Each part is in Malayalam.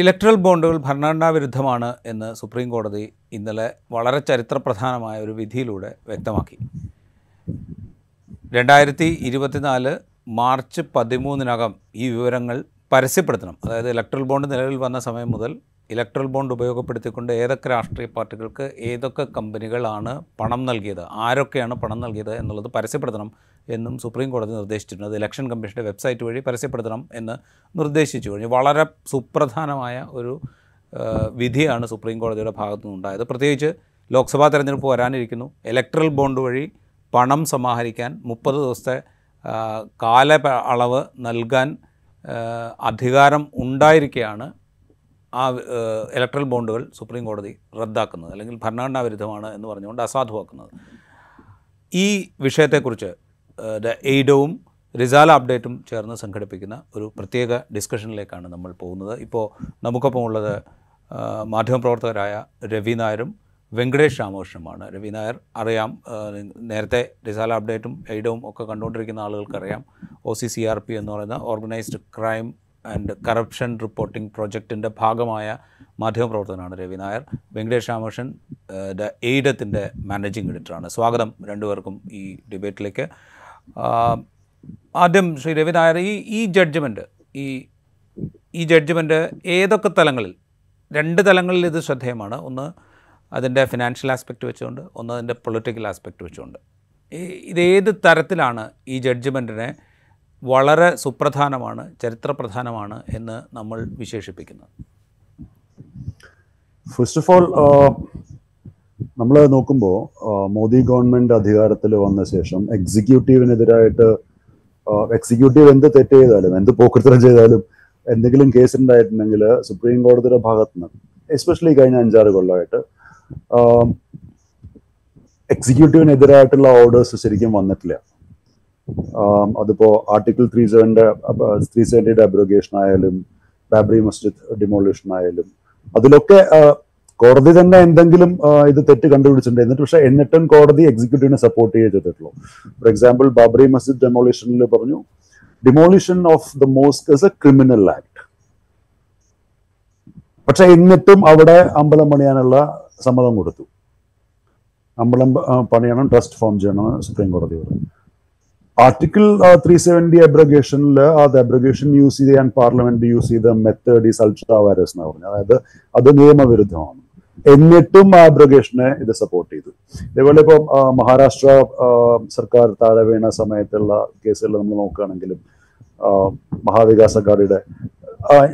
ഇലക്ട്രൽ ബോണ്ടുകൾ ഭരണഘടനാ വിരുദ്ധമാണ് എന്ന് സുപ്രീം കോടതി ഇന്നലെ വളരെ ചരിത്രപ്രധാനമായ ഒരു വിധിയിലൂടെ വ്യക്തമാക്കി. രണ്ടായിരത്തി ഇരുപത്തിനാല് മാർച്ച് പതിമൂന്നിനകം ഈ വിവരങ്ങൾ പരസ്യപ്പെടുത്തണം. അതായത് ഇലക്ട്രൽ ബോണ്ട് നിലവിൽ വന്ന സമയം മുതൽ ഇലക്ട്രൽ ബോണ്ട് ഉപയോഗപ്പെടുത്തിക്കൊണ്ട് ഏതൊക്കെ രാഷ്ട്രീയ പാർട്ടികൾക്ക് ഏതൊക്കെ കമ്പനികളാണ് പണം നൽകിയത് ആരൊക്കെയാണ് പണം നൽകിയത് എന്നുള്ളത് പരസ്യപ്പെടുത്തണം. എന്നും സുപ്രീം കോടതി നിർദ്ദേശിച്ചിട്ടുണ്ട്. അത് ഇലക്ഷൻ കമ്മീഷന്റെ വെബ്സൈറ്റ് വഴി പരസ്യപ്പെടുത്തണം എന്ന് നിർദ്ദേശിച്ചു കഴിഞ്ഞു. വളരെ സുപ്രധാനമായ ഒരു വിധിയാണ് സുപ്രീം കോടതിയുടെ ഭാഗത്തു നിന്നുണ്ടായത്. പ്രത്യേകിച്ച് ലോക്സഭാ തെരഞ്ഞെടുപ്പ് വരാനിരിക്കുന്നു. ഇലക്ട്രൽ ബോണ്ട് വഴി പണം സമാഹരിക്കാൻ മുപ്പത് ദിവസത്തെ കാല അളവ് നൽകാൻ അധികാരം ഉണ്ടായിരിക്കെയാണ് ആ ഇലക്ട്രൽ ബോണ്ടുകൾ സുപ്രീം കോടതി റദ്ദാക്കുന്നത്. അല്ലെങ്കിൽ ഭരണഘടനാ വിരുദ്ധമാണ് എന്ന് പറഞ്ഞുകൊണ്ട് അസാധുവാക്കുന്നത്. ഈ വിഷയത്തെക്കുറിച്ച് എയ്ഡവും റിസാല അപ്ഡേറ്റും ചേർന്ന് സംഘടിപ്പിക്കുന്ന ഒരു പ്രത്യേക ഡിസ്കഷനിലേക്കാണ് നമ്മൾ പോകുന്നത്. ഇപ്പോൾ നമുക്കൊപ്പം ഉള്ളത് മാധ്യമപ്രവർത്തകരായ രവി നായരും വെങ്കടേഷ് രാമകൃഷ്ണനുമാണ്. രവി നായർ അറിയാം നേരത്തെ റിസാല അപ്ഡേറ്റും എയ്ഡവും ഒക്കെ കണ്ടുകൊണ്ടിരിക്കുന്ന ആളുകൾക്കറിയാം. O C C R P എന്ന് പറയുന്ന organised crime and corruption reporting പ്രൊജക്റ്റിന്റെ ഭാഗമായ മാധ്യമപ്രവർത്തകനാണ് രവി നായർ. വെങ്കടേഷ് രാമകൃഷ്ണൻ ദ എയ്ഡത്തിന്റെ മാനേജിംഗ് എഡിറ്ററാണ്. സ്വാഗതം രണ്ടുപേർക്കും ഈ ഡിബേറ്റിലേക്ക്. ആദ്യം ശ്രീ രവി നായർ ഈ ഈ ജഡ്ജ്മെന്റ് ഈ ഈ ജഡ്ജ്മെന്റ് ഏതൊക്കെ തലങ്ങളിൽ രണ്ട് തലങ്ങളിൽ ഇത് ശ്രദ്ധേയമാണ്. ഒന്ന് അതിന്റെ ഫിനാൻഷ്യൽ ആസ്പെക്റ്റ് വെച്ചുകൊണ്ട് ഒന്ന് അതിന്റെ പൊളിറ്റിക്കൽ ആസ്പെക്റ്റ് വെച്ചുകൊണ്ട്. ഇതേത് തരത്തിലാണ് ഈ ജഡ്ജ്മെന്റിനെ വളരെ സുപ്രധാനമാണ് ചരിത്രപ്രധാനമാണ് എന്ന് നമ്മൾ വിശേഷിപ്പിക്കുന്നത്? ഫസ്റ്റ് ഓഫ് ഓൾ നമ്മൾ നോക്കുമ്പോൾ മോദി ഗവൺമെന്റ് അധികാരത്തിൽ വന്ന ശേഷം എക്സിക്യൂട്ടീവിനെതിരായിട്ട് എക്സിക്യൂട്ടീവ് എന്ത് തെറ്റ് ചെയ്താലും എന്ത് പോക്കൃത്തരം ചെയ്താലും എന്തെങ്കിലും കേസ് ഉണ്ടായിട്ടുണ്ടെങ്കിൽ സുപ്രീം കോടതിയുടെ ഭാഗത്ത് നിന്ന് എസ്പെഷ്യലി കഴിഞ്ഞ അഞ്ചാറ് കൊല്ലമായിട്ട് എക്സിക്യൂട്ടീവിനെതിരായിട്ടുള്ള ഓർഡേഴ്സ് ശരിക്കും വന്നിട്ടില്ല. അതിപ്പോ ആർട്ടിക്കിൾ ത്രീ സെവന്റെ ത്രീ സെവന്റിയുടെ അബ്രോഗേഷൻ ആയാലും ബാബറി മസ്ജിദ് ഡിമോളിഷൻ ആയാലും അതിലൊക്കെ കോടതി തന്നെ എന്തെങ്കിലും ഇത് തെറ്റ് കണ്ടുപിടിച്ചിട്ടുണ്ട്. എന്നിട്ട് പക്ഷെ എന്നിട്ടും കോടതി എക്സിക്യൂട്ടീവിനെ സപ്പോർട്ട് ചെയ്യേ ചെയ്തിട്ടുള്ളൂ. ഫോർ എക്സാമ്പിൾ ബാബറി മസ്ജിദ് ഡെമോളിഷനിൽ പറഞ്ഞു demolition of the mosque is a criminal act പക്ഷെ എന്നിട്ടും അവിടെ അമ്പലം പണിയാനുള്ള സമ്മതം കൊടുത്തു. അമ്പലം പണിയണം ട്രസ്റ്റ് ഫോം ചെയ്യണം സുപ്രീം കോടതി പറഞ്ഞു. ആർട്ടിക്കിൾ ത്രീ സെവന്റി അബ്രഗേഷനിൽ അത് അബ്രഗേഷൻ യൂസ് ചെയ്യാൻ പാർലമെന്റ് യൂസ് ചെയ്ത മെത്തേഡ് ഈസ് അൾട്രാ വൈറസ് എന്ന് പറഞ്ഞു അതായത് അത് നിയമവിരുദ്ധമാണ്. എന്നിട്ടും ആ അബ്രഗേഷനെ ഇത് സപ്പോർട്ട് ചെയ്തു. ഇതേപോലെ ഇപ്പോൾ മഹാരാഷ്ട്ര സർക്കാർ താഴെ വീണ സമയത്തുള്ള കേസുകൾ നമ്മൾ നോക്കുകയാണെങ്കിലും Maha Vikas അഘാഡിയുടെ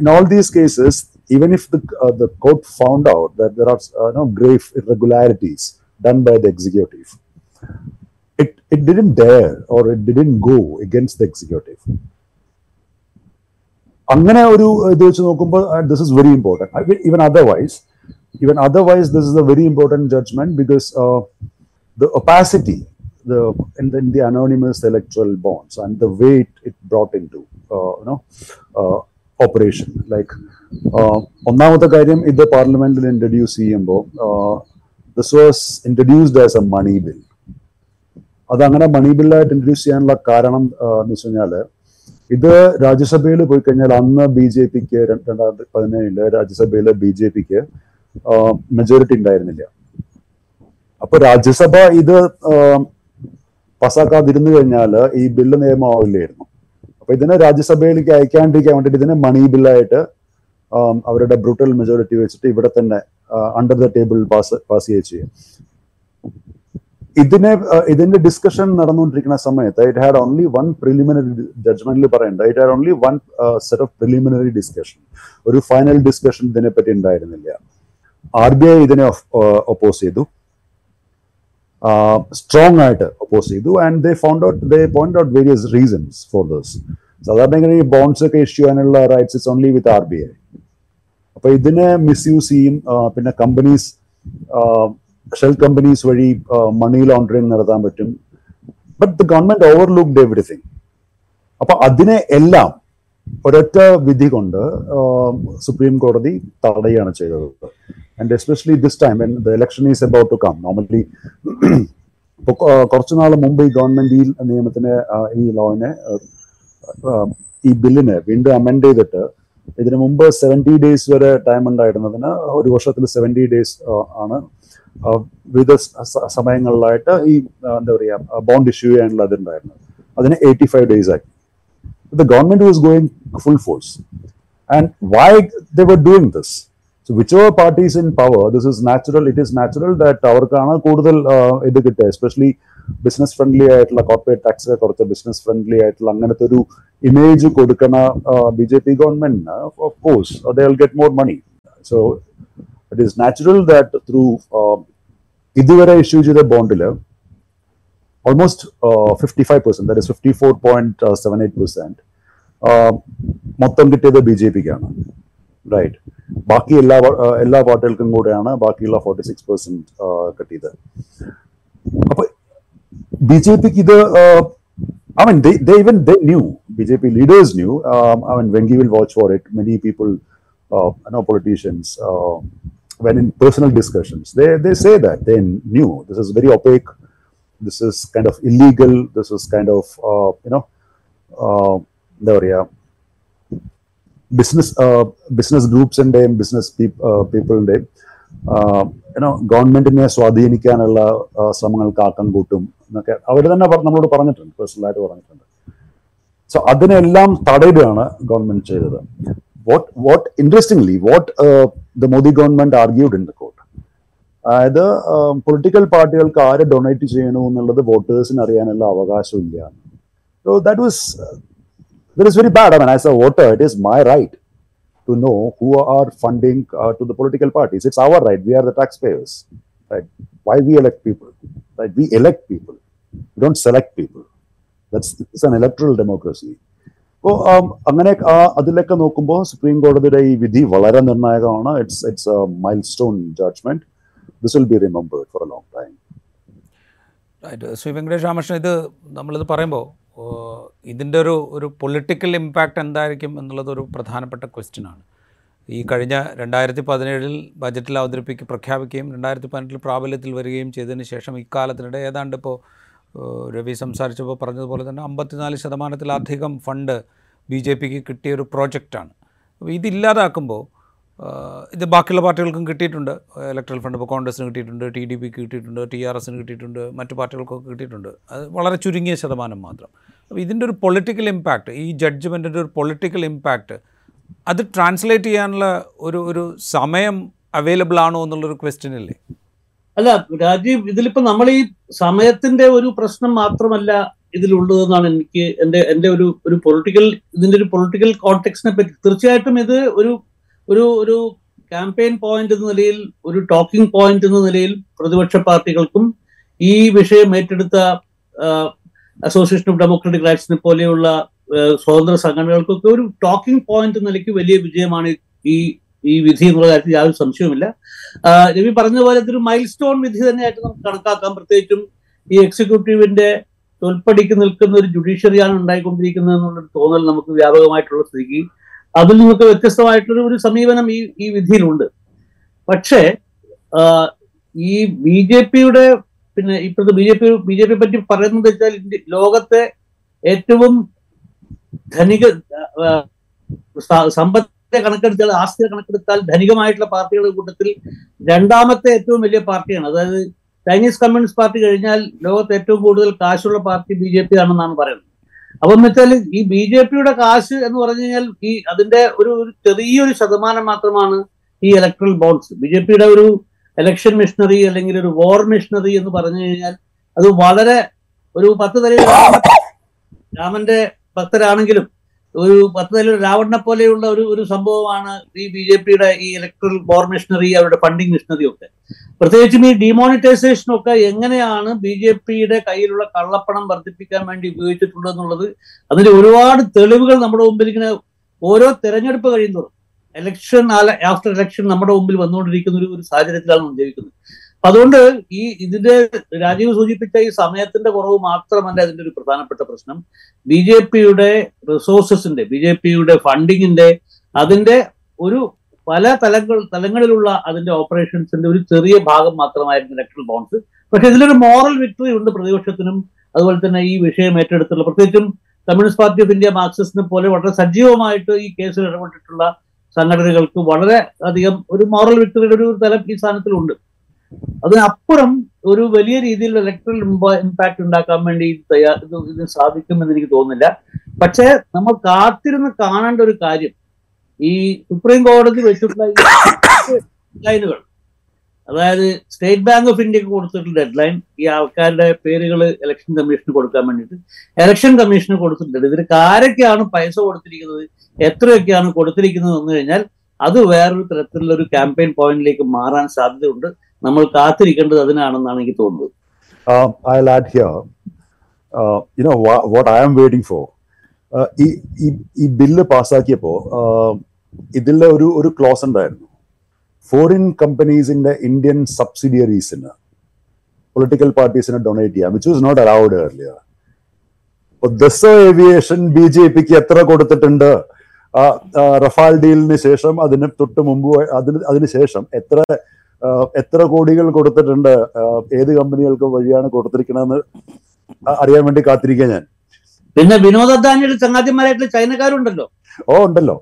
in all these cases even if the court found out there there are no grave irregularities done by the executive it it didn't dare or it didn't go against the executive. അങ്ങനെ ഒരു ഇത് വെച്ച് നോക്കുമ്പോൾ this is very important even otherwise even otherwise this is a very important judgement because the opacity the in the, in the anonymous electoral bonds and the weight it brought into uh, you know uh, operation. Like uh, ഒന്നാമത്തെ കാര്യം ഇത് പാർലമെന്റിൽ ഇൻട്രൊഡ്യൂസ് ചെയ്യുമ്പോൾ this was introduced as a money bill അത് അങ്ങനെ മണി ബില്ലായിട്ട് ഇൻട്രൊഡ്യൂസ് ചെയ്യാനുള്ള കാരണം ആ, എന്ന് വെച്ച് കഴിഞ്ഞാൽ ഇത് രാജ്യസഭയിൽ പോയി കഴിഞ്ഞാൽ അന്ന് ബി ജെ പിക്ക് രണ്ടായിരത്തി പതിനേഴിൽ രാജ്യസഭയിൽ ബി ജെ പിക്ക് മെജോറിറ്റി ഉണ്ടായിരുന്നില്ല. അപ്പൊ രാജ്യസഭ ഇത് പാസ്സാക്കാതിരുന്നു കഴിഞ്ഞാൽ ഈ ബില്ല് നിയമമാവില്ലായിരുന്നു. അപ്പൊ ഇതിനെ രാജ്യസഭയിലേക്ക് അയക്കാണ്ടിരിക്കാൻ വേണ്ടിയിട്ട് ഇതിനെ മണി ബില്ലായിട്ട് അവരുടെ ബ്രൂട്ടൽ മെജോറിറ്റി വെച്ചിട്ട് ഇവിടെ തന്നെ under the table pass pass ചെയ്യുക ചെയ്യും. ഇതിനെ ഇതിന്റെ ഡിസ്കഷൻ നടന്നുകൊണ്ടിരിക്കുന്ന സമയത്ത് it had only one preliminary ജഡ്ജ്മെന്റിൽ പറയണ്ട. It had only one set of preliminary discussion ഒരു ഫൈനൽ ഡിസ്കഷൻ ഇതിനെപ്പറ്റി ഉണ്ടായിരുന്നില്ല. ആർ ബി ഐ ഇതിനെ ഒപ്പോസ് ചെയ്തു. സ്ട്രോങ് ആയിട്ട് ഒപ്പോസ് ചെയ്തു. And they found out they point out various reasons for this സാധാരണ ഇങ്ങനെ ഈ ബോൺസ് ഒക്കെ ഇഷ്യൂ ചെയ്യാനുള്ള rights it's only with R B I അപ്പൊ ഇതിനെ മിസ്യൂസ് ചെയ്യും. പിന്നെ കമ്പനീസ് ഷെൽ കമ്പനീസ് വഴി മണി ലോണ്ടറിങ് നടത്താൻ പറ്റും. But the government overlooked everything അപ്പൊ അതിനെ എല്ലാം ഒരൊറ്റ വിധി കൊണ്ട് സുപ്രീം കോടതി തടയുകയാണ് ചെയ്തത്. And especially this time the election is about to come normally ഇപ്പൊ കുറച്ചു നാൾ മുമ്പ് ഈ ഗവൺമെന്റ് ഈ നിയമത്തിനെ ആ, ഈ ലോവിനെ ഈ ബില്ലിനെ വീണ്ടും അമെൻഡ് ചെയ്തിട്ട് ഇതിനു മുമ്പ് സെവന്റി ഡേയ്സ് വരെ ടൈം ഉണ്ടായിരുന്നതിന് ഒരു വർഷത്തിൽ സെവന്റി ഡേയ്സ് ആണ് ആ, വിവിധ സ- സമയങ്ങളിലായിട്ട് ഈ ആ, എന്താ പറയുക ബോണ്ട് ഇഷ്യൂ ചെയ്യാനുള്ള അതുണ്ടായിരുന്നത് അതിന് എയ്റ്റി ഫൈവ് ഡേയ്സ് ആക്കി the government was going full force. And why they were doing this? So whichever party is in power, this is natural. It is natural that അവർക്കാണ് കൂടുതൽ ആഹ്, ഇത് കിട്ടുക എസ്പെഷ്യലി ബിസിനസ് ഫ്രണ്ട്ലി ആയിട്ടുള്ള കോർപ്പറേറ്റ് ടാക്സ് ഒക്കെ കുറച്ച് ബിസിനസ് ഫ്രണ്ട്ലി ആയിട്ടുള്ള അങ്ങനത്തെ ഒരു ഇമേജ് കൊടുക്കണ ബി ജെ പി ഗവൺമെന്റിന് of course they will get more money so it is natural that through ഇതുവരെ ഇഷ്യൂ ചെയ്ത ബോണ്ടിൽ almost uh, 55%, that is 54.78%, uh, മൊത്തം കിട്ടിയത് ബി ജെ പിക്കാണ് റൈറ്റ് ബാക്കി എല്ലാ വ- uh, എല്ലാ പാർട്ടികൾക്കും കൂടെയാണ് ബാക്കിയുള്ള ഫോർട്ടി സിക്സ് പെർസെന്റ് കിട്ടിയത് അപ്പൊ ബി ജെ പിക്ക് ഇത് I mean they even they knew B J P leaders knew I mean when will watch for it many people know politicians when in personal discussions they they say that they knew this is very opaque this is kind of illegal this is kind of uh, you know uh, എന്താ പറയാ Business business ഗ്രൂപ്പ്സിന്റെയും ബിസിനസ് പീപ്പിളിന്റെയും ഏനോ ഗവൺമെന്റിനെ സ്വാധീനിക്കാനുള്ള ശ്രമങ്ങൾ ശ്രമങ്ങൾക്ക് ആക്കം കൂട്ടും എന്നൊക്കെ അവർ തന്നെ നമ്മളോട് പറഞ്ഞിട്ടുണ്ട് പേഴ്സണലായിട്ട് പറഞ്ഞിട്ടുണ്ട്. സോ അതിനെല്ലാം തടയുകയാണ് ഗവൺമെന്റ് ചെയ്തത്. What what interestingly what the Modi government argued in the court അതായത് പൊളിറ്റിക്കൽ പാർട്ടികൾക്ക് ആരെ ഡൊണേറ്റ് ചെയ്യണമെന്നുള്ളത് വോട്ടേഴ്സിന് അറിയാനുള്ള അവകാശമില്ല. So that was that is very bad. I mean, as a voter, it is my right to know who are funding uh, to the political parties. It's our right. We are the taxpayers. Right? Why we elect people? Right? We elect people. We don't select people. That's it's an electoral democracy. അപ്പോൾ അങ്ങനെ ആ അതിലൊക്കെ നോക്കുമ്പോൾ സുപ്രീം കോടതിയുടെ ഈ വിധി വളരെ നിർണായകമാണ് it's it's a milestone judgement this will be remembered for a long time Shri Venkatesh Ramakrishnan ഇത് നമ്മളിത് പറയുമ്പോൾ ഇതിന്റെ ഒരു ഒരു പൊളിറ്റിക്കൽ ഇമ്പാക്റ്റ് എന്തായിരിക്കും എന്നുള്ളതൊരു പ്രധാനപ്പെട്ട ക്വസ്റ്റ്യനാണ് ഈ കഴിഞ്ഞ രണ്ടായിരത്തി പതിനേഴിൽ ബജറ്റിൽ അവതരിപ്പിക്കുക പ്രഖ്യാപിക്കുകയും രണ്ടായിരത്തി പതിനെട്ടിൽ പ്രാബല്യത്തിൽ വരികയും ചെയ്തതിന് ശേഷം ഇക്കാലത്തിനിടെ ഏതാണ്ട് ഇപ്പോൾ രവി സംസാരിച്ചപ്പോൾ പറഞ്ഞതുപോലെ തന്നെ അമ്പത്തിനാല് ശതമാനത്തിലധികം ഫണ്ട് ബി ജെ പിക്ക് കിട്ടിയ ഒരു പ്രോജക്റ്റാണ് അപ്പോൾ ഇതില്ലാതാക്കുമ്പോൾ ഇത് ബാക്കിയുള്ള പാർട്ടികൾക്കും കിട്ടിയിട്ടുണ്ട്. ഇലക്ട്രൽ ഫണ്ട് ഇപ്പോൾ കോൺഗ്രസിന് കിട്ടിയിട്ടുണ്ട് ടി ഡി പിക്ക് കിട്ടിയിട്ടുണ്ട് ടി ആർ എസിന് കിട്ടിയിട്ടുണ്ട് മറ്റു പാർട്ടികൾക്കൊക്കെ കിട്ടിയിട്ടുണ്ട്. അത് വളരെ ചുരുങ്ങിയ ശതമാനം മാത്രം. അപ്പോൾ ഇതിന്റെ ഒരു പൊളിറ്റിക്കൽ ഇമ്പാക്റ്റ് ഈ ജഡ്ജ്മെന്റിന്റെ ഒരു പൊളിറ്റിക്കൽ ഇമ്പാക്റ്റ് അത് ട്രാൻസ്ലേറ്റ് ചെയ്യാനുള്ള ഒരു ഒരു സമയം അവൈലബിൾ ആണോ എന്നുള്ളൊരു ക്വസ്റ്റ്യൻ അല്ലേ അല്ല രാജീവ് ഇതിലിപ്പോ നമ്മൾ ഈ സമയത്തിന്റെ ഒരു പ്രശ്നം മാത്രമല്ല ഇതിലുള്ളതെന്നാണ് എനിക്ക് എന്റെ എന്റെ ഒരു ഒരു പൊളിറ്റിക്കൽ ഇതിന്റെ ഒരു പൊളിറ്റിക്കൽ കോണ്ടെക്സിനെ പറ്റി. തീർച്ചയായിട്ടും ഇത് ഒരു ഒരു ഒരു ക്യാമ്പയിൻ പോയിന്റ് എന്ന നിലയിൽ ഒരു ടോക്കിംഗ് പോയിന്റ് എന്ന നിലയിൽ പ്രതിപക്ഷ പാർട്ടികൾക്കും ഈ വിഷയം ഏറ്റെടുത്ത അസോസിയേഷൻ ഓഫ് ഡെമോക്രാറ്റിക് റൈറ്റ്സിനെ പോലെയുള്ള സ്വതന്ത്ര സംഘടനകൾക്കൊക്കെ ഒരു ടോക്കിംഗ് പോയിന്റ് എന്ന നിലയ്ക്ക് വലിയ വിജയമാണ് ഈ ഈ വിധി എന്നുള്ള കാര്യത്തിൽ യാതൊരു സംശയവുമില്ല. രവി പറഞ്ഞ പോലെ ഇതൊരു മൈൽ സ്റ്റോൺ വിധി തന്നെയായിട്ട് നമുക്ക് കണക്കാക്കാം. പ്രത്യേകിച്ചും ഈ എക്സിക്യൂട്ടീവിന്റെ തോൽപ്പടിക്ക് നിൽക്കുന്ന ഒരു ജുഡീഷ്യറിയാണ് ഉണ്ടായിക്കൊണ്ടിരിക്കുന്നത് എന്നുള്ളൊരു തോന്നൽ നമുക്ക് വ്യാപകമായിട്ടുള്ള സ്ഥിതിക്ക് അതിൽ നിന്നൊക്കെ വ്യത്യസ്തമായിട്ടൊരു ഒരു സമീപനം ഈ ഈ വിധിയിലുണ്ട്. പക്ഷേ ഈ ബി ജെ പിയുടെ പിന്നെ ഇപ്പോഴത്തെ B J P B J P പറ്റി പറയുന്നത് വെച്ചാൽ ഇന്ത്യ- ലോകത്തെ ഏറ്റവും ധനിക സമ്പത്തെ കണക്കെടുത്താൽ ആസ്തി കണക്കെടുത്താൽ ധനികമായിട്ടുള്ള പാർട്ടികളുടെ കൂട്ടത്തിൽ രണ്ടാമത്തെ ഏറ്റവും വലിയ പാർട്ടിയാണ്. അതായത് ചൈനീസ് കമ്മ്യൂണിസ്റ്റ് പാർട്ടി കഴിഞ്ഞാൽ ലോകത്ത് ഏറ്റവും കൂടുതൽ കാശുള്ള പാർട്ടി ബി ജെ പി ആണെന്നാണ് പറയുന്നത്. അപ്പൊ എന്ന് വെച്ചാൽ ഈ ബി ജെ പിയുടെ കാശ് എന്ന് പറഞ്ഞു കഴിഞ്ഞാൽ ഈ അതിന്റെ ഒരു ചെറിയൊരു ശതമാനം മാത്രമാണ് ഈ ഇലക്ട്രൽ ബോണ്ട്സ് ബി ജെ പിയുടെ ഒരു ഇലക്ഷൻ മിഷണറി അല്ലെങ്കിൽ ഒരു വാർ മിഷണറി എന്ന് പറഞ്ഞു കഴിഞ്ഞാൽ അത് വളരെ ഒരു പത്ത് തലയിൽ രാമന്റെ ഭക്തരാണെങ്കിലും ഒരു പത്ത് തലയിൽ രാവണനെ പോലെയുള്ള ഒരു ഒരു സംഭവമാണ് ഈ ബി ജെ പിയുടെ ഈ ഇലക്ട്രൽ ബോർ മിഷണറി അവരുടെ ഫണ്ടിങ് മിഷണറി ഒക്കെ. പ്രത്യേകിച്ചും ഈ ഡിമോണിറ്റൈസേഷൻ ഒക്കെ എങ്ങനെയാണ് ബി ജെ പിയുടെ കയ്യിലുള്ള കള്ളപ്പണം വർദ്ധിപ്പിക്കാൻ വേണ്ടി ഉപയോഗിച്ചിട്ടുണ്ടെന്നുള്ളത് അതിന്റെ ഒരുപാട് തെളിവുകൾ നമ്മുടെ മുമ്പിൽ ഇങ്ങനെ ഓരോ തെരഞ്ഞെടുപ്പ് കഴിയുന്നതും ഇലക്ഷൻ ആഫ്റ്റർ ഇലക്ഷൻ നമ്മുടെ മുമ്പിൽ വന്നുകൊണ്ടിരിക്കുന്ന ഒരു ഒരു സാഹചര്യത്തിലാണ് ജീവിക്കുന്നത്. അതുകൊണ്ട് ഈ ഇതിന്റെ രാജീവ് സൂചിപ്പിച്ച ഈ സമയത്തിന്റെ കുറവ് മാത്രമല്ല ഇതിന്റെ ഒരു പ്രധാനപ്പെട്ട പ്രശ്നം. ബി ജെ പിയുടെ റിസോഴ്സസിന്റെ ബി ജെ പിയുടെ ഫണ്ടിങ്ങിന്റെ അതിന്റെ ഒരു പല തലങ്ങൾ തലങ്ങളിലുള്ള അതിന്റെ ഓപ്പറേഷൻസിന്റെ ഒരു ചെറിയ ഭാഗം മാത്രമായിരുന്നു ഇലക്ട്രൽ ബോൺസ് പക്ഷെ ഇതിലൊരു മോറൽ വിക്ടറി ഉണ്ട് പ്രതിപക്ഷത്തിനും അതുപോലെ തന്നെ ഈ വിഷയം ഏറ്റെടുത്തുള്ള പ്രത്യേകിച്ചും കമ്മ്യൂണിസ്റ്റ് പാർട്ടി ഓഫ് ഇന്ത്യ മാർക്സിസ്റ്റിനെ പോലെ വളരെ സജീവമായിട്ട് ഈ കേസിൽ ഇടപെട്ടിട്ടുള്ള സംഘടനകൾക്ക് വളരെ അധികം ഒരു മോറൽ വിക്ടറിയുടെ ഒരു തലം ഈ സ്ഥാനത്തിലുണ്ട്. അതിനപ്പുറം ഒരു വലിയ രീതിയിൽ ഇലക്ട്രൽ ഇമ്പാക്ട് ഉണ്ടാക്കാൻ വേണ്ടി തയ്യാർ തയ്യാ ഇത് സാധിക്കുമെന്ന് എനിക്ക് തോന്നുന്നില്ല. പക്ഷേ നമ്മൾ കാത്തിരുന്ന് കാണേണ്ട ഒരു കാര്യം ഈ സുപ്രീം കോടതി വെച്ചിട്ടുള്ള ലൈനുകൾ അതായത് സ്റ്റേറ്റ് ബാങ്ക് ഓഫ് ഇന്ത്യയ്ക്ക് കൊടുത്തിട്ടുള്ള ഡെഡ് ലൈൻ ഈ ആൾക്കാരുടെ പേരുകൾ ഇലക്ഷൻ കമ്മീഷന് കൊടുക്കാൻ വേണ്ടിയിട്ട്. ഇലക്ഷൻ കമ്മീഷന് കൊടുത്തിട്ടുണ്ട്. ഇതിന് ആരൊക്കെയാണ് പൈസ കൊടുത്തിരിക്കുന്നത് എത്രയൊക്കെയാണ് കൊടുത്തിരിക്കുന്നത് എന്ന് കഴിഞ്ഞാൽ അത് വേറൊരു തരത്തിലുള്ള ഒരു ക്യാമ്പയിൻ പോയിന്റിലേക്ക് മാറാൻ സാധ്യതയുണ്ട്. നമ്മൾ കാത്തിരിക്കേണ്ടത് അതിനാണെന്നാണ് എനിക്ക് തോന്നുന്നത്. Um, I'll add here, uh, you know. Uh, ഈ ഈ ബില്ല് പാസ്സാക്കിയപ്പോൾ ഇതിൽ ഒരു ഒരു ക്ലോസ് ഉണ്ടായിരുന്നു. ഫോറിൻ കമ്പനീസിന്റെ ഇന്ത്യൻ സബ്സിഡിയറീസിന് പൊളിറ്റിക്കൽ പാർട്ടീസിന് ഡൊണേറ്റ് ചെയ്യാം which was not allowed earlier Dassault Aviation B J പിക്ക് എത്ര കൊടുത്തിട്ടുണ്ട്? റഫാൽ ഡീലിന് ശേഷം അതിന് തൊട്ട് മുമ്പ് അതിന് അതിന് ശേഷം എത്ര എത്ര കോടികൾ കൊടുത്തിട്ടുണ്ട്? ഏത് കമ്പനികൾക്ക് വഴിയാണ് കൊടുത്തിരിക്കണമെന്ന് അറിയാൻ വേണ്ടി കാത്തിരിക്കുക ഞാൻ. പിന്നെ വിനോദ അദാനിയുടെ ചങ്ങാതിമാരായിട്ടുള്ള ചൈനക്കാരുണ്ടല്ലോ. ഓ ഉണ്ടല്ലോ.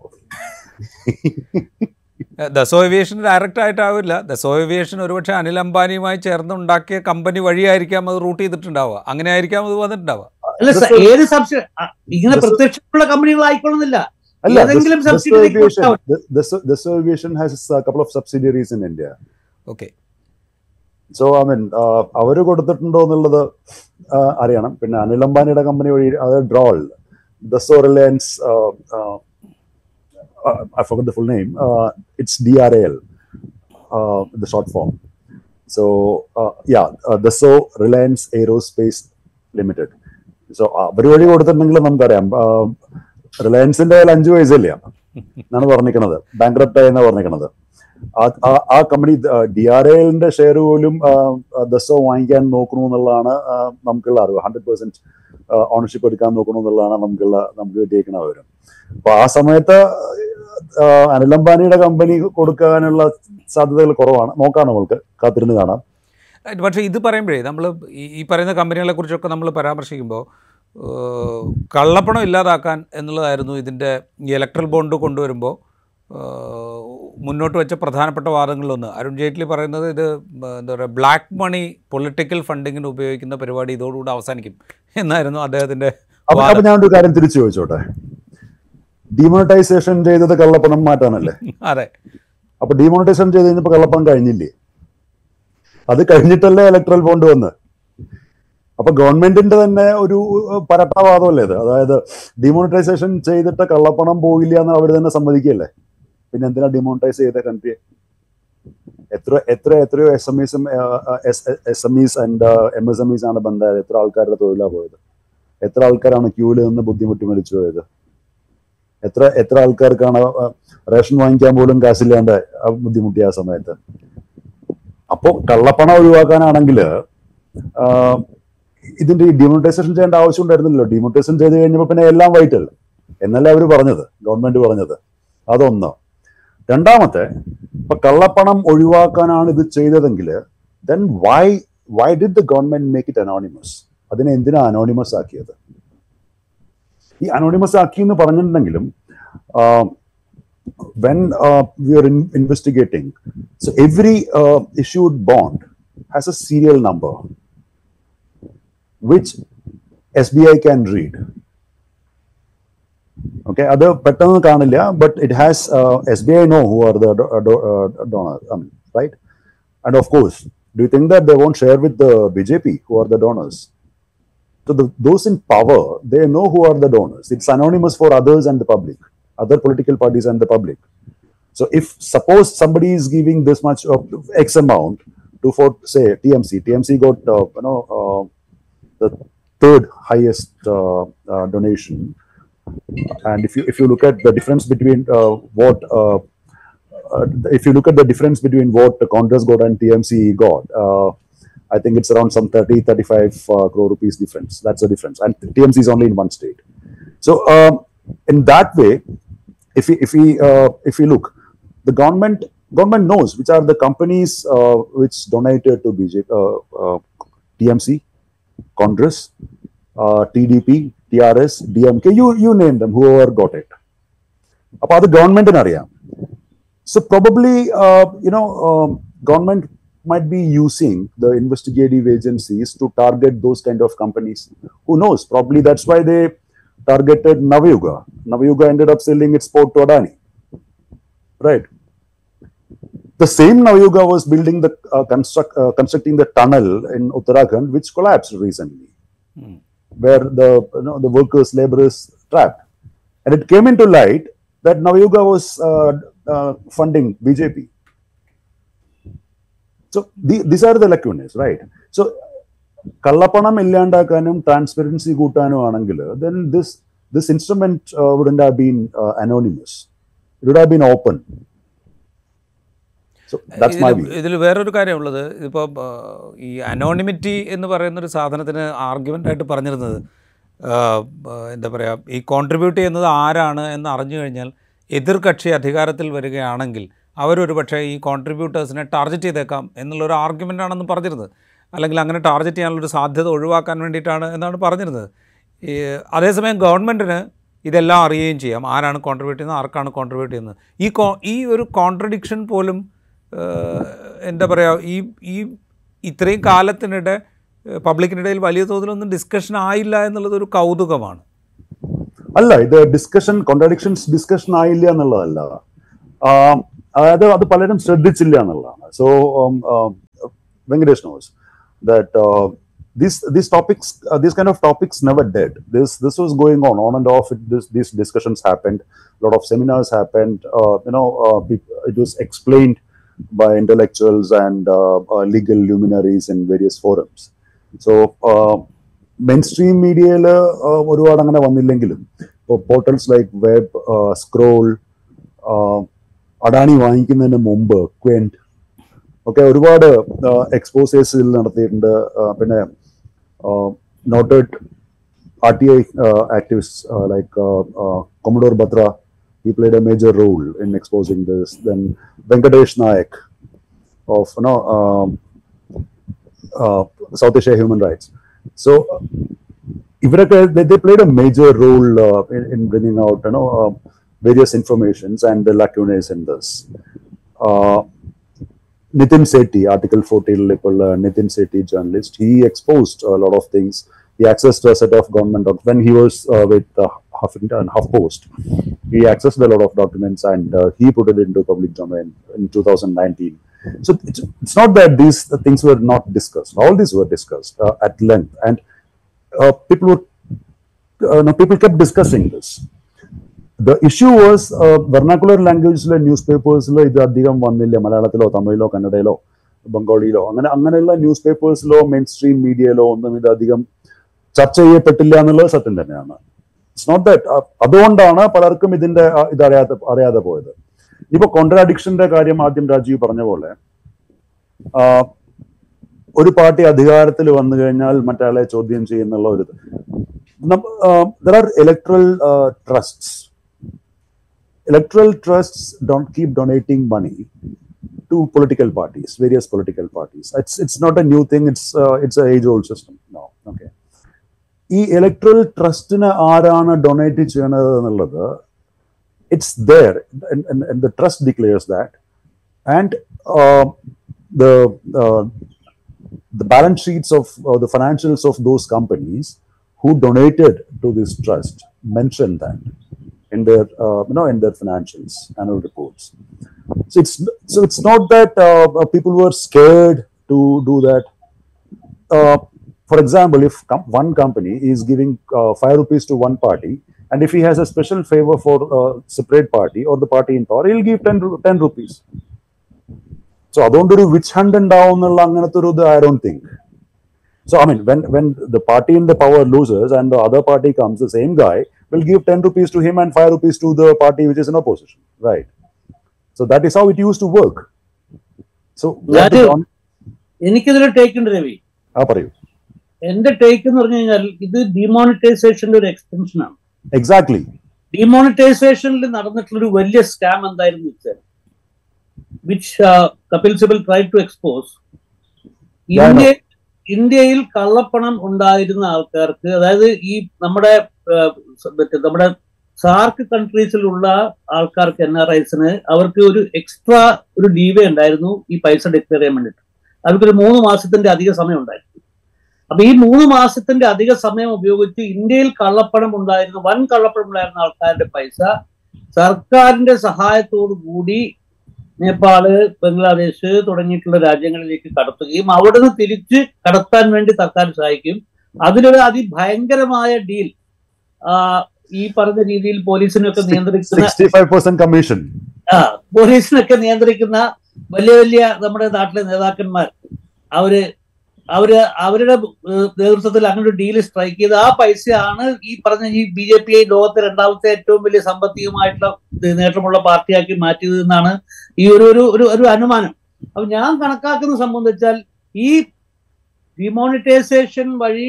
ദസോ ഏവിയേഷൻ ഡയറക്റ്റ് ആയിട്ടാവില്ല. ദസോ ഏവിയേഷൻ ഒരുപക്ഷെ അനിൽ അംബാനിയുമായി ചേർന്ന് ഉണ്ടാക്കിയ കമ്പനി വഴിയായിരിക്കാം അത് റൂട്ട് ചെയ്തിട്ടുണ്ടാവുക. അങ്ങനെ ആയിരിക്കാം അത് വന്നിട്ടുണ്ടാവുക. അല്ല ഏത് സബ്സിഡി ഇങ്ങനെ പ്രത്യക്ഷമുള്ള കമ്പനികളായിക്കൊള്ളുന്നില്ല അല്ല ഏതെങ്കിലും സബ്സിഡി കൊടുത്താൽ Dassault Aviation has couple of subsidiaries in India. Okay. So I mean അവർ കൊടുത്തിട്ടുണ്ടോ എന്നുള്ളത് അറിയണം. പിന്നെ അനിൽ അംബാനിയുടെ കമ്പനി വഴി അത് DRAL Dassault Reliance the full name it's D R L the short form so yeah Dassault Reliance Aerospace Limited so അവർ വഴി കൊടുത്തിട്ടുണ്ടെങ്കിൽ നമുക്കറിയാം. റിലയൻസിന്റെ അഞ്ചു വയസ്സില്ല എന്നാണ് പറഞ്ഞിരിക്കുന്നത് ബാങ്ക്രപ്റ്റ് ആയെന്നാണ് പറഞ്ഞിരിക്കുന്നത് ആ- കമ്പനി ഡി ആർ എല്ലിന്റെ ഷെയർ പോലും ദസോ വാങ്ങിക്കാൻ നോക്കണു എന്നുള്ളതാണ് നമുക്കുള്ള അറിവ്. ഹൺഡ്രഡ് പെർസെന്റ് ഓണർഷിപ്പ് എടുക്കാൻ നോക്കണു എന്നുള്ളതാണ് നമുക്കുള്ള നമുക്ക് കിട്ടിയേക്കുന്ന വിവരം. അപ്പൊ ആ സമയത്ത് അനിൽ അംബാനിയുടെ കമ്പനി കൊടുക്കാനുള്ള സാധ്യതകൾ കുറവാണ്. നോക്കാം നമ്മൾക്ക്. കാത്തിരുന്ന് കാണാം. പക്ഷേ ഇത് പറയുമ്പോഴേ നമ്മൾ ഈ പറയുന്ന കമ്പനികളെ കുറിച്ചൊക്കെ നമ്മൾ പരാമർശിക്കുമ്പോൾ കള്ളപ്പണം ഇല്ലാതാക്കാൻ എന്നുള്ളതായിരുന്നു ഇതിന്റെ ഇലക്ട്രൽ ബോണ്ട് കൊണ്ടുവരുമ്പോൾ മുന്നോട്ട് വെച്ച പ്രധാനപ്പെട്ട വാദങ്ങളിലൊന്ന്. അരുൺ ജെയ്റ്റ്ലി പറയുന്നത് ഇത് എന്താ പറയുക ബ്ലാക്ക് മണി പൊളിറ്റിക്കൽ ഫണ്ടിങ്ങിന് ഉപയോഗിക്കുന്ന പരിപാടി ഇതോടുകൂടി അവസാനിക്കും എന്നായിരുന്നു അദ്ദേഹത്തിന്റെ ഞാനൊരു അപ്പൊ ഞാൻ ഒരു കാര്യം തിരിച്ചു ചോദിച്ചോട്ടെ? ഡിമോണിറ്റൈസേഷൻ ചെയ്തത് കള്ളപ്പണം മാറ്റാനല്ലേ? അതെ. അപ്പൊ ഡിമോണിറ്റൈസേഷൻ ചെയ്ത് കഴിഞ്ഞപ്പോ കള്ളപ്പണം കഴിഞ്ഞില്ലേ? അത് കഴിഞ്ഞിട്ടല്ലേ ഇലക്ട്രൽ ബോണ്ട് വന്ന്? അപ്പൊ ഗവൺമെന്റിന്റെ തന്നെ ഒരു പരട്ടവാദമല്ലേ ഇത്? അതായത് ഡിമോണിറ്റൈസേഷൻ ചെയ്തിട്ട് കള്ളപ്പണം പോയില്ല എന്ന് അവർ തന്നെ സമ്മതിക്കല്ലേ പിന്നെ എന്തിനാ ഡിമോണിറ്റൈസ് ചെയ്ത കൺട്രി എത്ര എത്ര എത്രയോ S M ഇസും S M Es and M S M Es ആണ് ബന്ധമായത്. എത്ര ആൾക്കാരുടെ തൊഴിലാണ് പോയത്? എത്ര ആൾക്കാരാണ് ക്യൂവിൽ നിന്ന് ബുദ്ധിമുട്ടി മരിച്ചു പോയത്? എത്ര എത്ര ആൾക്കാർക്കാണ് റേഷൻ വാങ്ങിക്കാൻ പോലും കാശില്ലാണ്ട് ബുദ്ധിമുട്ടിയ ആ സമയത്ത്? അപ്പോൾ കള്ളപ്പണം ഒഴിവാക്കാനാണെങ്കിൽ ഇതിന്റെ ഈ ഡിമോണിറ്റൈസേഷൻ ചെയ്യേണ്ട ആവശ്യം ഉണ്ടായിരുന്നില്ലല്ലോ. ഡിമോണിറ്റൈസേഷൻ ചെയ്ത് കഴിഞ്ഞപ്പോൾ പിന്നെ എല്ലാം വൈറ്റല്ലേ. എന്നല്ലേ അവർ പറഞ്ഞത്? ഗവൺമെന്റ് പറഞ്ഞത്. അതൊന്ന്. രണ്ടാമത്തെ ഇപ്പൊ കള്ളപ്പണം ഒഴിവാക്കാനാണ് ഇത് ചെയ്തതെങ്കിൽ then why why did the government make it anonymous അതിനെ എന്തിനാ അനോണിമസ് ആക്കിയത്? ഈ അനോണിമസ് ആക്കി എന്ന് പറഞ്ഞിട്ടുണ്ടെങ്കിലും when we are investigating so every issued bond has a serial number which S B I can read okay അത് പെട്ടെന്ന് കാണില്ല but it has S B I know who are the donor I mean right and of course do you think that they won't share with the B J P who are the donors So the, those in power, they know who are the donors. It's anonymous for others and the public, other political parties and the public. So if suppose somebody is giving this much of X amount to for say TMC, TMC got uh, you know uh, the third highest uh, uh, donation, and if you if you look at the difference between uh, what uh, uh, if you look at the difference between what Congress got and TMC got. I think it's around some 30, 35 uh, crore rupees difference. That's the difference. And TMC is only in one state. So um, in that way, if we, if we, uh, if we look, the government, government knows which are the companies uh, which donated to BJP, uh, TMC, Congress, TDP, T R S D M K you you name them whoever got it അപ്പൊ അത് ഗവൺമെന്റിന് അറിയാം so probably you know government might be using the investigative agencies to target those kind of companies. Who knows? Probably that's why they targeted Navayuga. Navayuga ended up selling its port to Adani. Right. The same Navayuga was building the uh, construct uh, constructing the tunnel in Uttarakhand, which collapsed recently, Hmm. where the you know the workers' labor is trapped, and it came into light that Navayuga was uh, uh, funding BJP. So the, these are the lacunas, right? So കള്ളപ്പണം ഇല്ലാണ്ടാക്കാനും ട്രാൻസ്പെറൻസി കൂട്ടാനും ആണെങ്കിൽ then this this instrument wouldn't have been anonymous it would have been open so that's my view ഇതിൽ വേറൊരു കാര്യമുള്ളത് ഇപ്പോൾ ഈ അനോണിമിറ്റി എന്ന് പറയുന്ന ഒരു സാധനത്തിന് ആർഗ്യുമെന്റ് ആയിട്ട് പറഞ്ഞിരുന്നത് എന്താ പറയുക ഈ കോൺട്രിബ്യൂട്ട് ചെയ്യുന്നത് ആരാണ് എന്ന് അറിഞ്ഞു കഴിഞ്ഞാൽ എതിർകക്ഷി അധികാരത്തിൽ വരികയാണെങ്കിൽ അവരൊരു പക്ഷേ ഈ കോൺട്രിബ്യൂട്ടേഴ്സിനെ ടാർഗറ്റ് ചെയ്തേക്കാം എന്നുള്ളൊരു ആർഗ്യുമെന്റ് ആണെന്ന് പറഞ്ഞിരുന്നത്. അല്ലെങ്കിൽ അങ്ങനെ ടാർഗറ്റ് ചെയ്യാനുള്ളൊരു സാധ്യത ഒഴിവാക്കാൻ വേണ്ടിയിട്ടാണ് എന്നാണ് പറഞ്ഞിരുന്നത്. ഈ അതേസമയം ഗവൺമെന്റിന് ഇതെല്ലാം അറിയുകയും ചെയ്യാം. ആരാണ് കോൺട്രിബ്യൂട്ട് ചെയ്യുന്നത്? ആർക്കാണ് കോൺട്രിബ്യൂട്ട് ചെയ്യുന്നത്? ഈ ഈ ഒരു കോൺട്രഡിക്ഷൻ പോലും എന്താ പറയുക ഈ ഈ ഇത്രയും കാലത്തിനിടെ പബ്ലിക്കിനിടയിൽ വലിയ തോതിലൊന്നും ഡിസ്കഷൻ ആയില്ല എന്നുള്ളത് ഒരു കൗതുകമാണ് അല്ല ഇത് ഡിസ്കഷൻ കോൺട്രഡിക്ഷൻസ് ഡിസ്കഷൻ ആയില്ല എന്നുള്ളതല്ല അതായത് അത് പലരും ശ്രദ്ധിച്ചില്ല എന്നുള്ളതാണ് so Venkatesh knows that these these topics uh, these kind of topics never dead this this was going on on and off it, this these discussions happened a lot of seminars happened uh, you know uh, it was explained by intellectuals and uh, uh, legal luminaries in various forums. So uh, main മീഡിയയിൽ ഒരുപാട് അങ്ങനെ വന്നില്ലെങ്കിലും ഇപ്പോൾ portals like web Scroll Adani വാങ്ങിക്കുന്നതിന് മുമ്പ് ക്വെന്റ് ഒക്കെ ഒരുപാട് എക്സ്പോസേഴ്സിൽ നടത്തിയിട്ടുണ്ട്. പിന്നെ noted R T I activist like Commodore Batra he played a major role in exposing this. Then Venkatesh Nayak of you know, um, uh, South Asia Human Rights. So Ivraka, they, played a major role uh, in, in, bringing out you know uh, various informations and the lacunae in this. Uh, Nitin Sethi, Article 14 Lipal, uh, Nitin Sethi journalist, he exposed a lot of things. He accessed a set of government when he was uh, with uh, Huffington HuffPost. He accessed a lot of documents and uh, he put it into public domain in 2019. So it's, it's not that these things were not discussed. All these were discussed uh, at length, and uh, people were uh, no, people kept discussing this. The issue was vernacular ലാംഗ്വേജിലെ news പേപ്പേഴ്സിൽ ഇത് അധികം വന്നില്ല മലയാളത്തിലോ തമിഴിലോ കന്നഡയിലോ ബംഗാളിയിലോ അങ്ങനെ അങ്ങനെയുള്ള ന്യൂസ് പേപ്പേഴ്സിലോ മെയിൻ സ്ട്രീം മീഡിയയിലോ ഒന്നും ഇത് അധികം ചർച്ച ചെയ്യപ്പെട്ടില്ല എന്നുള്ളത് സത്യം തന്നെയാണ് ഇറ്റ്സ് നോട്ട് ദാറ്റ് അതുകൊണ്ടാണ് പലർക്കും ഇതിന്റെ ഇത് അറിയാതെ അറിയാതെ പോയത് ഇപ്പൊ കോൺട്രാഡിക്ഷന്റെ കാര്യം ആദ്യം രാജീവ് പറഞ്ഞ പോലെ ഒരു പാർട്ടി അധികാരത്തിൽ വന്നു കഴിഞ്ഞാൽ മറ്റയാളെ ചോദ്യം ചെയ്യുന്നുള്ള ഒരു electoral trusts electoral trusts don't keep donating money to political parties, various political parties. It's it's not a new thing. It's uh, it's a age old system now. Okay. ഈ ഇലക്ട്രൽ ട്രസ്റ്റിന് ആരാണ് ഡൊണേറ്റ് ചെയ്യണത് എന്നുള്ളത് it's their the trust declares that and the uh, the balance sheets of uh, the financials of those companies who donated to this trust mention that in their uh, you know in their financials annual reports so it's so it's not that uh, uh, people were scared to do that uh, For example if com- one company is giving uh, 5 rupees to one party and if he has a special favor for a separate party or the party in power he'll give 10, ru- 10 rupees so അതുകൊണ്ടൊരു വിച്ച് ഹണ്ട് ഉണ്ടാവും എന്നുള്ള അങ്ങനത്തെ ഒരു ഇത് I don't think So I mean, when when the party in the power loses and the other party comes, the same guy will give ten rupees to him and five rupees to the party which is in opposition, right? So that is how it used to work. So what That the is- government- എനിക്കിതിൽ ടേക്ക് ഉണ്ട് രവി ആ പറയൂ എന്റെ ടേക്ക് എന്ന് പറഞ്ഞു കഴിഞ്ഞാൽ ഇത് ഡിമോണിറ്റൈസേഷന്റെ ഒരു എക്സ്റ്റൻഷൻ ആണ്. എക്സാക്ട്ലി ഡിമോണിറ്റൈസേഷനിൽ നടന്നിട്ടുള്ള ഒരു വലിയ സ്കാം എന്തായിരുന്നു വെച്ചാൽ which Kapil Sibal try to expose. India ഇന്ത്യയിൽ കള്ളപ്പണം ഉണ്ടായിരുന്ന ആൾക്കാർക്ക് അതായത് ഈ നമ്മുടെ നമ്മുടെ സാർക്ക് കൺട്രീസിലുള്ള ആൾക്കാർക്ക് എൻ ആർ ഐസിന് അവർക്ക് ഒരു എക്സ്ട്രാ ഒരു ലീവേ ഉണ്ടായിരുന്നു ഈ പൈസ ഡിക്ലെയർ ചെയ്യാൻ വേണ്ടിയിട്ട്. അവർക്കൊരു മൂന്ന് മാസത്തിന്റെ അധിക സമയം ഉണ്ടായിരുന്നു. അപ്പൊ ഈ മൂന്ന് മാസത്തിന്റെ അധിക സമയം ഉപയോഗിച്ച് ഇന്ത്യയിൽ കള്ളപ്പണം ഉണ്ടായിരുന്ന വൻ കള്ളപ്പണം ഉണ്ടായിരുന്ന ആൾക്കാരുടെ പൈസ സർക്കാരിന്റെ സഹായത്തോടു കൂടി നേപ്പാൾ ബംഗ്ലാദേശ് തുടങ്ങിയിട്ടുള്ള രാജ്യങ്ങളിലേക്ക് കടത്തുകയും അവിടെ നിന്ന് തിരിച്ച് കടത്താൻ വേണ്ടി സർക്കാർ സഹായിക്കും. അതിലൊരു അതിഭയങ്കരമായ ഡീൽ. ഈ പറഞ്ഞ രീതിയിൽ പോലീസിനൊക്കെ നിയന്ത്രിക്കുന്ന കമ്മീഷൻ. ആ പോലീസിനൊക്കെ നിയന്ത്രിക്കുന്ന വലിയ വലിയ നമ്മുടെ നാട്ടിലെ നേതാക്കന്മാർ അവർ അവർ അവരുടെ നേതൃത്വത്തിൽ അങ്ങനെ ഒരു ഡീൽ സ്ട്രൈക്ക് ചെയ്ത് ആ പൈസയാണ് ഈ പറഞ്ഞ ഈ ബി ജെ പി ലോകത്തെ രണ്ടാമത്തെ ഏറ്റവും വലിയ സാമ്പത്തികമായിട്ടുള്ള നേട്ടമുള്ള പാർട്ടിയാക്കി മാറ്റിയത് എന്നാണ് ഈ ഒരു ഒരു ഒരു അനുമാനം അപ്പൊ ഞാൻ കണക്കാക്കുന്ന സംബന്ധിച്ചാൽ ഈ ഡിമോണിറ്റൈസേഷൻ വഴി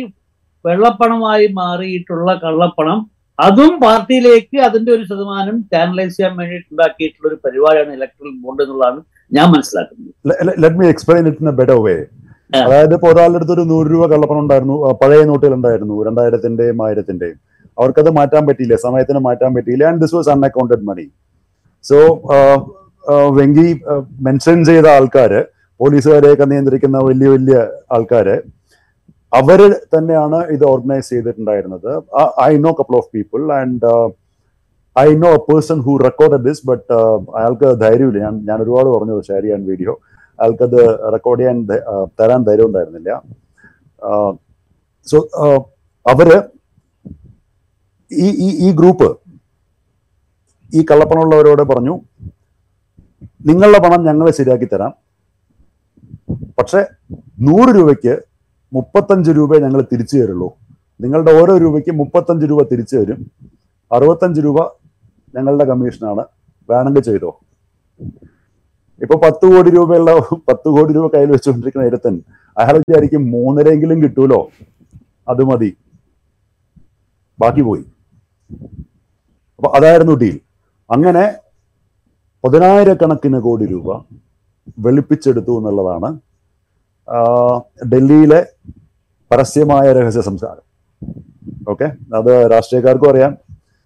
വെള്ളപ്പണമായി മാറിയിട്ടുള്ള കള്ളപ്പണം അതും പാർട്ടിയിലേക്ക് അതിന്റെ ഒരു ശതമാനം ചാനലൈസ് ചെയ്യാൻ വേണ്ടിയിട്ട് ഉണ്ടാക്കിയിട്ടുള്ള ഒരു പരിപാടിയാണ് ഇലക്ട്രൽ ബോണ്ട് എന്നുള്ളതാണ് ഞാൻ മനസ്സിലാക്കുന്നത് let it in a better way. അതായത് ഇപ്പോൾ ഒരാളുടെ അടുത്ത് ഒരു നൂറ് രൂപ കള്ളപ്പണം ഉണ്ടായിരുന്നു. പഴയ നോട്ടുകൾ ഉണ്ടായിരുന്നു. രണ്ടായിരത്തിന്റെയും ആയിരത്തിന്റെയും. അവർക്കത് മാറ്റാൻ പറ്റിയില്ല. സമയത്തിന് മാറ്റാൻ പറ്റിയില്ല. And this was unaccounted money so Venki mention ചെയ്ത ആൾക്കാര് പോലീസുകാരെയൊക്കെ നിയന്ത്രിക്കുന്ന വലിയ വലിയ ആൾക്കാര് അവർ തന്നെയാണ് ഇത് ഓർഗനൈസ് ചെയ്തിട്ടുണ്ടായിരുന്നത്. I know couple of people and I know a person who record this but അയാൾക്ക് ധൈര്യമില്ല. ഞാൻ ഞാൻ ഒരുപാട് പറഞ്ഞു ഷെയർ ചെയ്യാൻ വീഡിയോ അയാൾക്കത് റെക്കോർഡ് ചെയ്യാൻ തരാൻ ധൈര്യം ഉണ്ടായിരുന്നില്ല. സോ അവർ ഈ ഈ ഈ ഗ്രൂപ്പ് ഈ കള്ളപ്പണമുള്ളവരോട് പറഞ്ഞു നിങ്ങളുടെ പണം ഞങ്ങൾ ശരിയാക്കി തരാം. പക്ഷെ നൂറ് രൂപയ്ക്ക് മുപ്പത്തഞ്ച് രൂപ ഞങ്ങൾ തിരിച്ചു തരുള്ളൂ. നിങ്ങളുടെ ഓരോ രൂപയ്ക്ക് മുപ്പത്തഞ്ച് രൂപ തിരിച്ചു തരും. അറുപത്തഞ്ച് രൂപ ഞങ്ങളുടെ കമ്മീഷനാണ് വേണമെങ്കിൽ ചെയ്തോ. ഇപ്പൊ പത്ത് കോടി രൂപയുള്ള പത്ത് കോടി രൂപ കയ്യിൽ വെച്ചുകൊണ്ടിരിക്കുന്ന ഇരുത്തൻ അയാൾ വിചാരിക്കും മൂന്നരെങ്കിലും കിട്ടൂലോ? അത് മതി. ബാക്കി പോയി. അപ്പൊ അതായിരുന്നു ഡീൽ അങ്ങനെ പതിനായിരക്കണക്കിന് കോടി രൂപ വെളുപ്പിച്ചെടുത്തു എന്നുള്ളതാണ് ഡൽഹിയിലെ പരസ്യമായ രഹസ്യ സംസാരം. ഓക്കെ? അത് രാഷ്ട്രീയക്കാർക്കും അറിയാം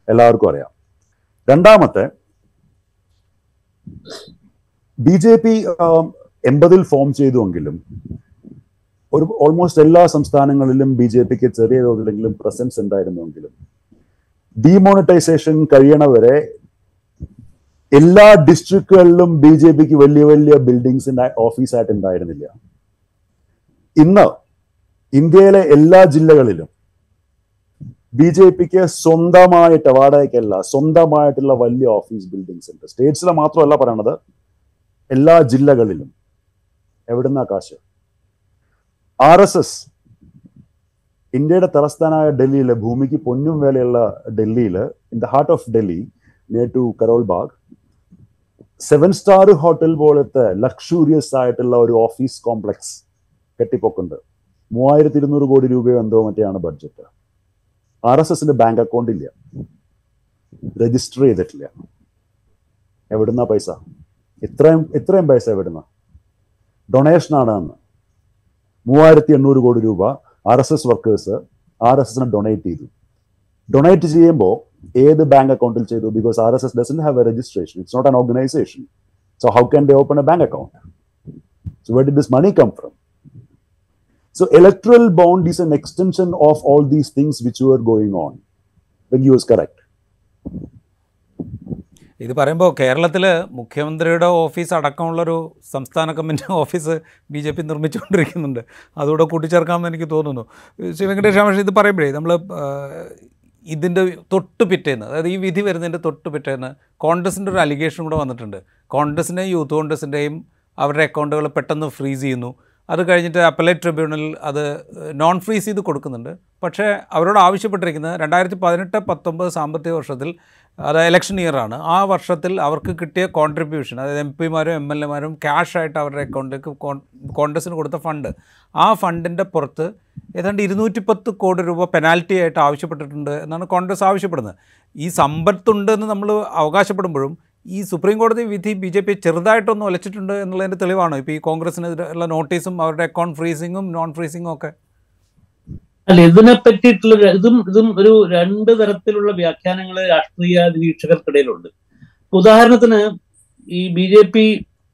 എല്ലാവർക്കും അറിയാം. രണ്ടാമത്തെ ബി ജെ പി എൺപതിൽ ഫോം ചെയ്തുവെങ്കിലും ഒരു ഓൾമോസ്റ്റ് എല്ലാ സംസ്ഥാനങ്ങളിലും ബി ജെ പിക്ക് ചെറിയ തോതിലെങ്കിലും പ്രസൻസ് ഉണ്ടായിരുന്നുവെങ്കിലും ഡിമോണിറ്റൈസേഷൻ കഴിയണവരെ എല്ലാ ഡിസ്ട്രിക്റ്റുകളിലും ബി ജെ പിക്ക് വലിയ വലിയ ബിൽഡിങ്സ് ഓഫീസായിട്ട് ഉണ്ടായിരുന്നില്ല. ഇന്ന് ഇന്ത്യയിലെ എല്ലാ ജില്ലകളിലും ബി ജെ പിക്ക് സ്വന്തമായിട്ട് വാടകയ്ക്കല്ല സ്വന്തമായിട്ടുള്ള വലിയ ഓഫീസ് ബിൽഡിങ്സ് ഉണ്ട്. സ്റ്റേറ്റ്സിലെ മാത്രമല്ല പറയണത് എല്ലാ ജില്ലകളിലും. എവിടുന്ന കാശ്? ആർ എസ് എസ് ഇന്ത്യയുടെ തലസ്ഥാനമായ ഡൽഹിയിലെ ഭൂമിക്ക് പൊന്നും വേലയുള്ള ഡൽഹിയിൽ in the heart of Delhi near to Karol Bagh seven star hotel പോലത്തെ ലക്ഷൂറിയസ് ആയിട്ടുള്ള ഒരു ഓഫീസ് കോംപ്ലക്സ് കെട്ടിപ്പൊക്കുണ്ട്. മൂവായിരത്തി ഇരുന്നൂറ് കോടി രൂപയോ എന്തോ മറ്റെയാണ് ബഡ്ജറ്റ് ആർ എസ് എസിന്റെ ബാങ്ക് അക്കൗണ്ട് ഇല്ല. രജിസ്റ്റർ ചെയ്തിട്ടില്ല. എവിടുന്ന പൈസ? ഇത്രയും ഇത്രയും പൈസ വിടുന്ന ഡൊണേഷൻ ആണ് അന്ന്. മൂവായിരത്തി എണ്ണൂറ് കോടി രൂപ R S S workers R S എസിന് ഡൊണേറ്റ് ചെയ്തു. ഡൊണേറ്റ് ചെയ്യുമ്പോൾ ഏത് ബാങ്ക് അക്കൗണ്ടിൽ ചെയ്തു? Because R S S doesn't have a registration it's not an organisation so how can they open a bank account so where did this money come from So electoral bond is an extension of all these things which were going on. You was correct. ഇത് പറയുമ്പോൾ കേരളത്തിൽ മുഖ്യമന്ത്രിയുടെ ഓഫീസ് അടക്കമുള്ളൊരു സംസ്ഥാന committee office B J P നിർമ്മിച്ചുകൊണ്ടിരിക്കുന്നുണ്ട്. അതുകൂടെ കൂട്ടിച്ചേർക്കാമെന്ന് എനിക്ക് തോന്നുന്നു. ശ്രീ വെങ്കടേഷ് ഇത് പറയുമ്പോഴേ നമ്മൾ ഇതിന്റെ തൊട്ട് പിറ്റേന്ന് അതായത് ഈ വിധി വരുന്നതിന്റെ തൊട്ട് പിറ്റേന്ന് കോൺഗ്രസിന്റെ ഒരു അലിഗേഷൻ കൂടെ വന്നിട്ടുണ്ട്. കോൺഗ്രസിന്റെയും യൂത്ത് കോൺഗ്രസിന്റെയും അവരുടെ അക്കൗണ്ടുകൾ പെട്ടെന്ന് ഫ്രീസ് ചെയ്യുന്നു. അത് കഴിഞ്ഞിട്ട് അപ്പലേറ്റ് ട്രിബ്യൂണൽ അത് നോൺ ഫ്രീസ് ചെയ്ത് കൊടുക്കുന്നുണ്ട്. പക്ഷേ അവരോട് ആവശ്യപ്പെട്ടിരിക്കുന്നത് രണ്ടായിരത്തി പതിനെട്ട് പത്തൊമ്പത് സാമ്പത്തിക വർഷത്തിൽ അത് ഇലക്ഷൻ ഇയറാണ് ആ വർഷത്തിൽ അവർക്ക് കിട്ടിയ കോൺട്രിബ്യൂഷൻ അതായത് എം പിമാരും എം എൽ എമാരും ക്യാഷായിട്ട് അവരുടെ അക്കൗണ്ടിലേക്ക് കോൺഗ്രസിന് കൊടുത്ത ഫണ്ട് ആ ഫണ്ടിന്റെ പുറത്ത് ഏതാണ്ട് ഇരുന്നൂറ്റി പത്ത് കോടി രൂപ പെനാൽറ്റി ആയിട്ട് ആവശ്യപ്പെട്ടിട്ടുണ്ട് എന്നാണ് കോൺഗ്രസ് ആവശ്യപ്പെടുന്നത്. ഈ സമ്പത്തുണ്ടെന്ന് നമ്മൾ അവകാശപ്പെടുമ്പോഴും ഈ സുപ്രീം കോടതി വിധി ബി ജെ പി ചെറുതായിട്ടൊന്നും ഒലച്ചിട്ടുണ്ട് എന്നുള്ളതിന്റെ തെളിവാണ്? ഇപ്പോൾ ഈ കോൺഗ്രസിനെതിരെയുള്ള നോട്ടീസും അവരുടെ അക്കൗണ്ട് ഫ്രീസിങ്ങും നോൺ ഫ്രീസിങ്ങും ഒക്കെ. അല്ല ഇതിനെ പറ്റിയിട്ടുള്ള ഇതും ഇതും ഒരു രണ്ട് തരത്തിലുള്ള വ്യാഖ്യാനങ്ങൾ രാഷ്ട്രീയ നിരീക്ഷകർക്കിടയിലുണ്ട്. ഉദാഹരണത്തിന് ഈ ബി ജെ പി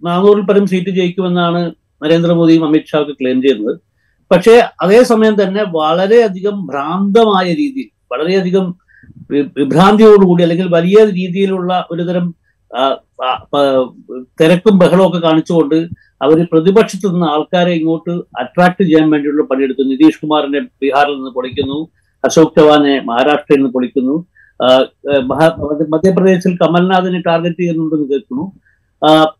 നാനൂറിൽ പരം സീറ്റ് ജയിക്കുമെന്നാണ് നരേന്ദ്രമോദിയും അമിത്ഷാ ഒക്കെ ക്ലെയിം ചെയ്യുന്നത്. പക്ഷേ അതേസമയം തന്നെ വളരെയധികം ഭ്രാന്തമായ രീതിയിൽ വളരെയധികം വിഭ്രാന്തിയോടുകൂടി അല്ലെങ്കിൽ വലിയ രീതിയിലുള്ള ഒരുതരം തിരക്കും ബഹളവും ഒക്കെ കാണിച്ചുകൊണ്ട് അവർ പ്രതിപക്ഷത്ത് നിന്ന് ആൾക്കാരെ ഇങ്ങോട്ട് അട്രാക്ട് ചെയ്യാൻ വേണ്ടിയുള്ള പണിയെടുത്തു നിതീഷ് കുമാറിനെ ബീഹാറിൽ നിന്ന് പൊളിക്കുന്നു. അശോക് ചവാനെ മഹാരാഷ്ട്രയിൽ നിന്ന് പൊളിക്കുന്നു. മധ്യപ്രദേശിൽ കമൽനാഥിനെ ടാർഗറ്റ് ചെയ്യുന്നുണ്ടെന്ന് കേൾക്കുന്നു.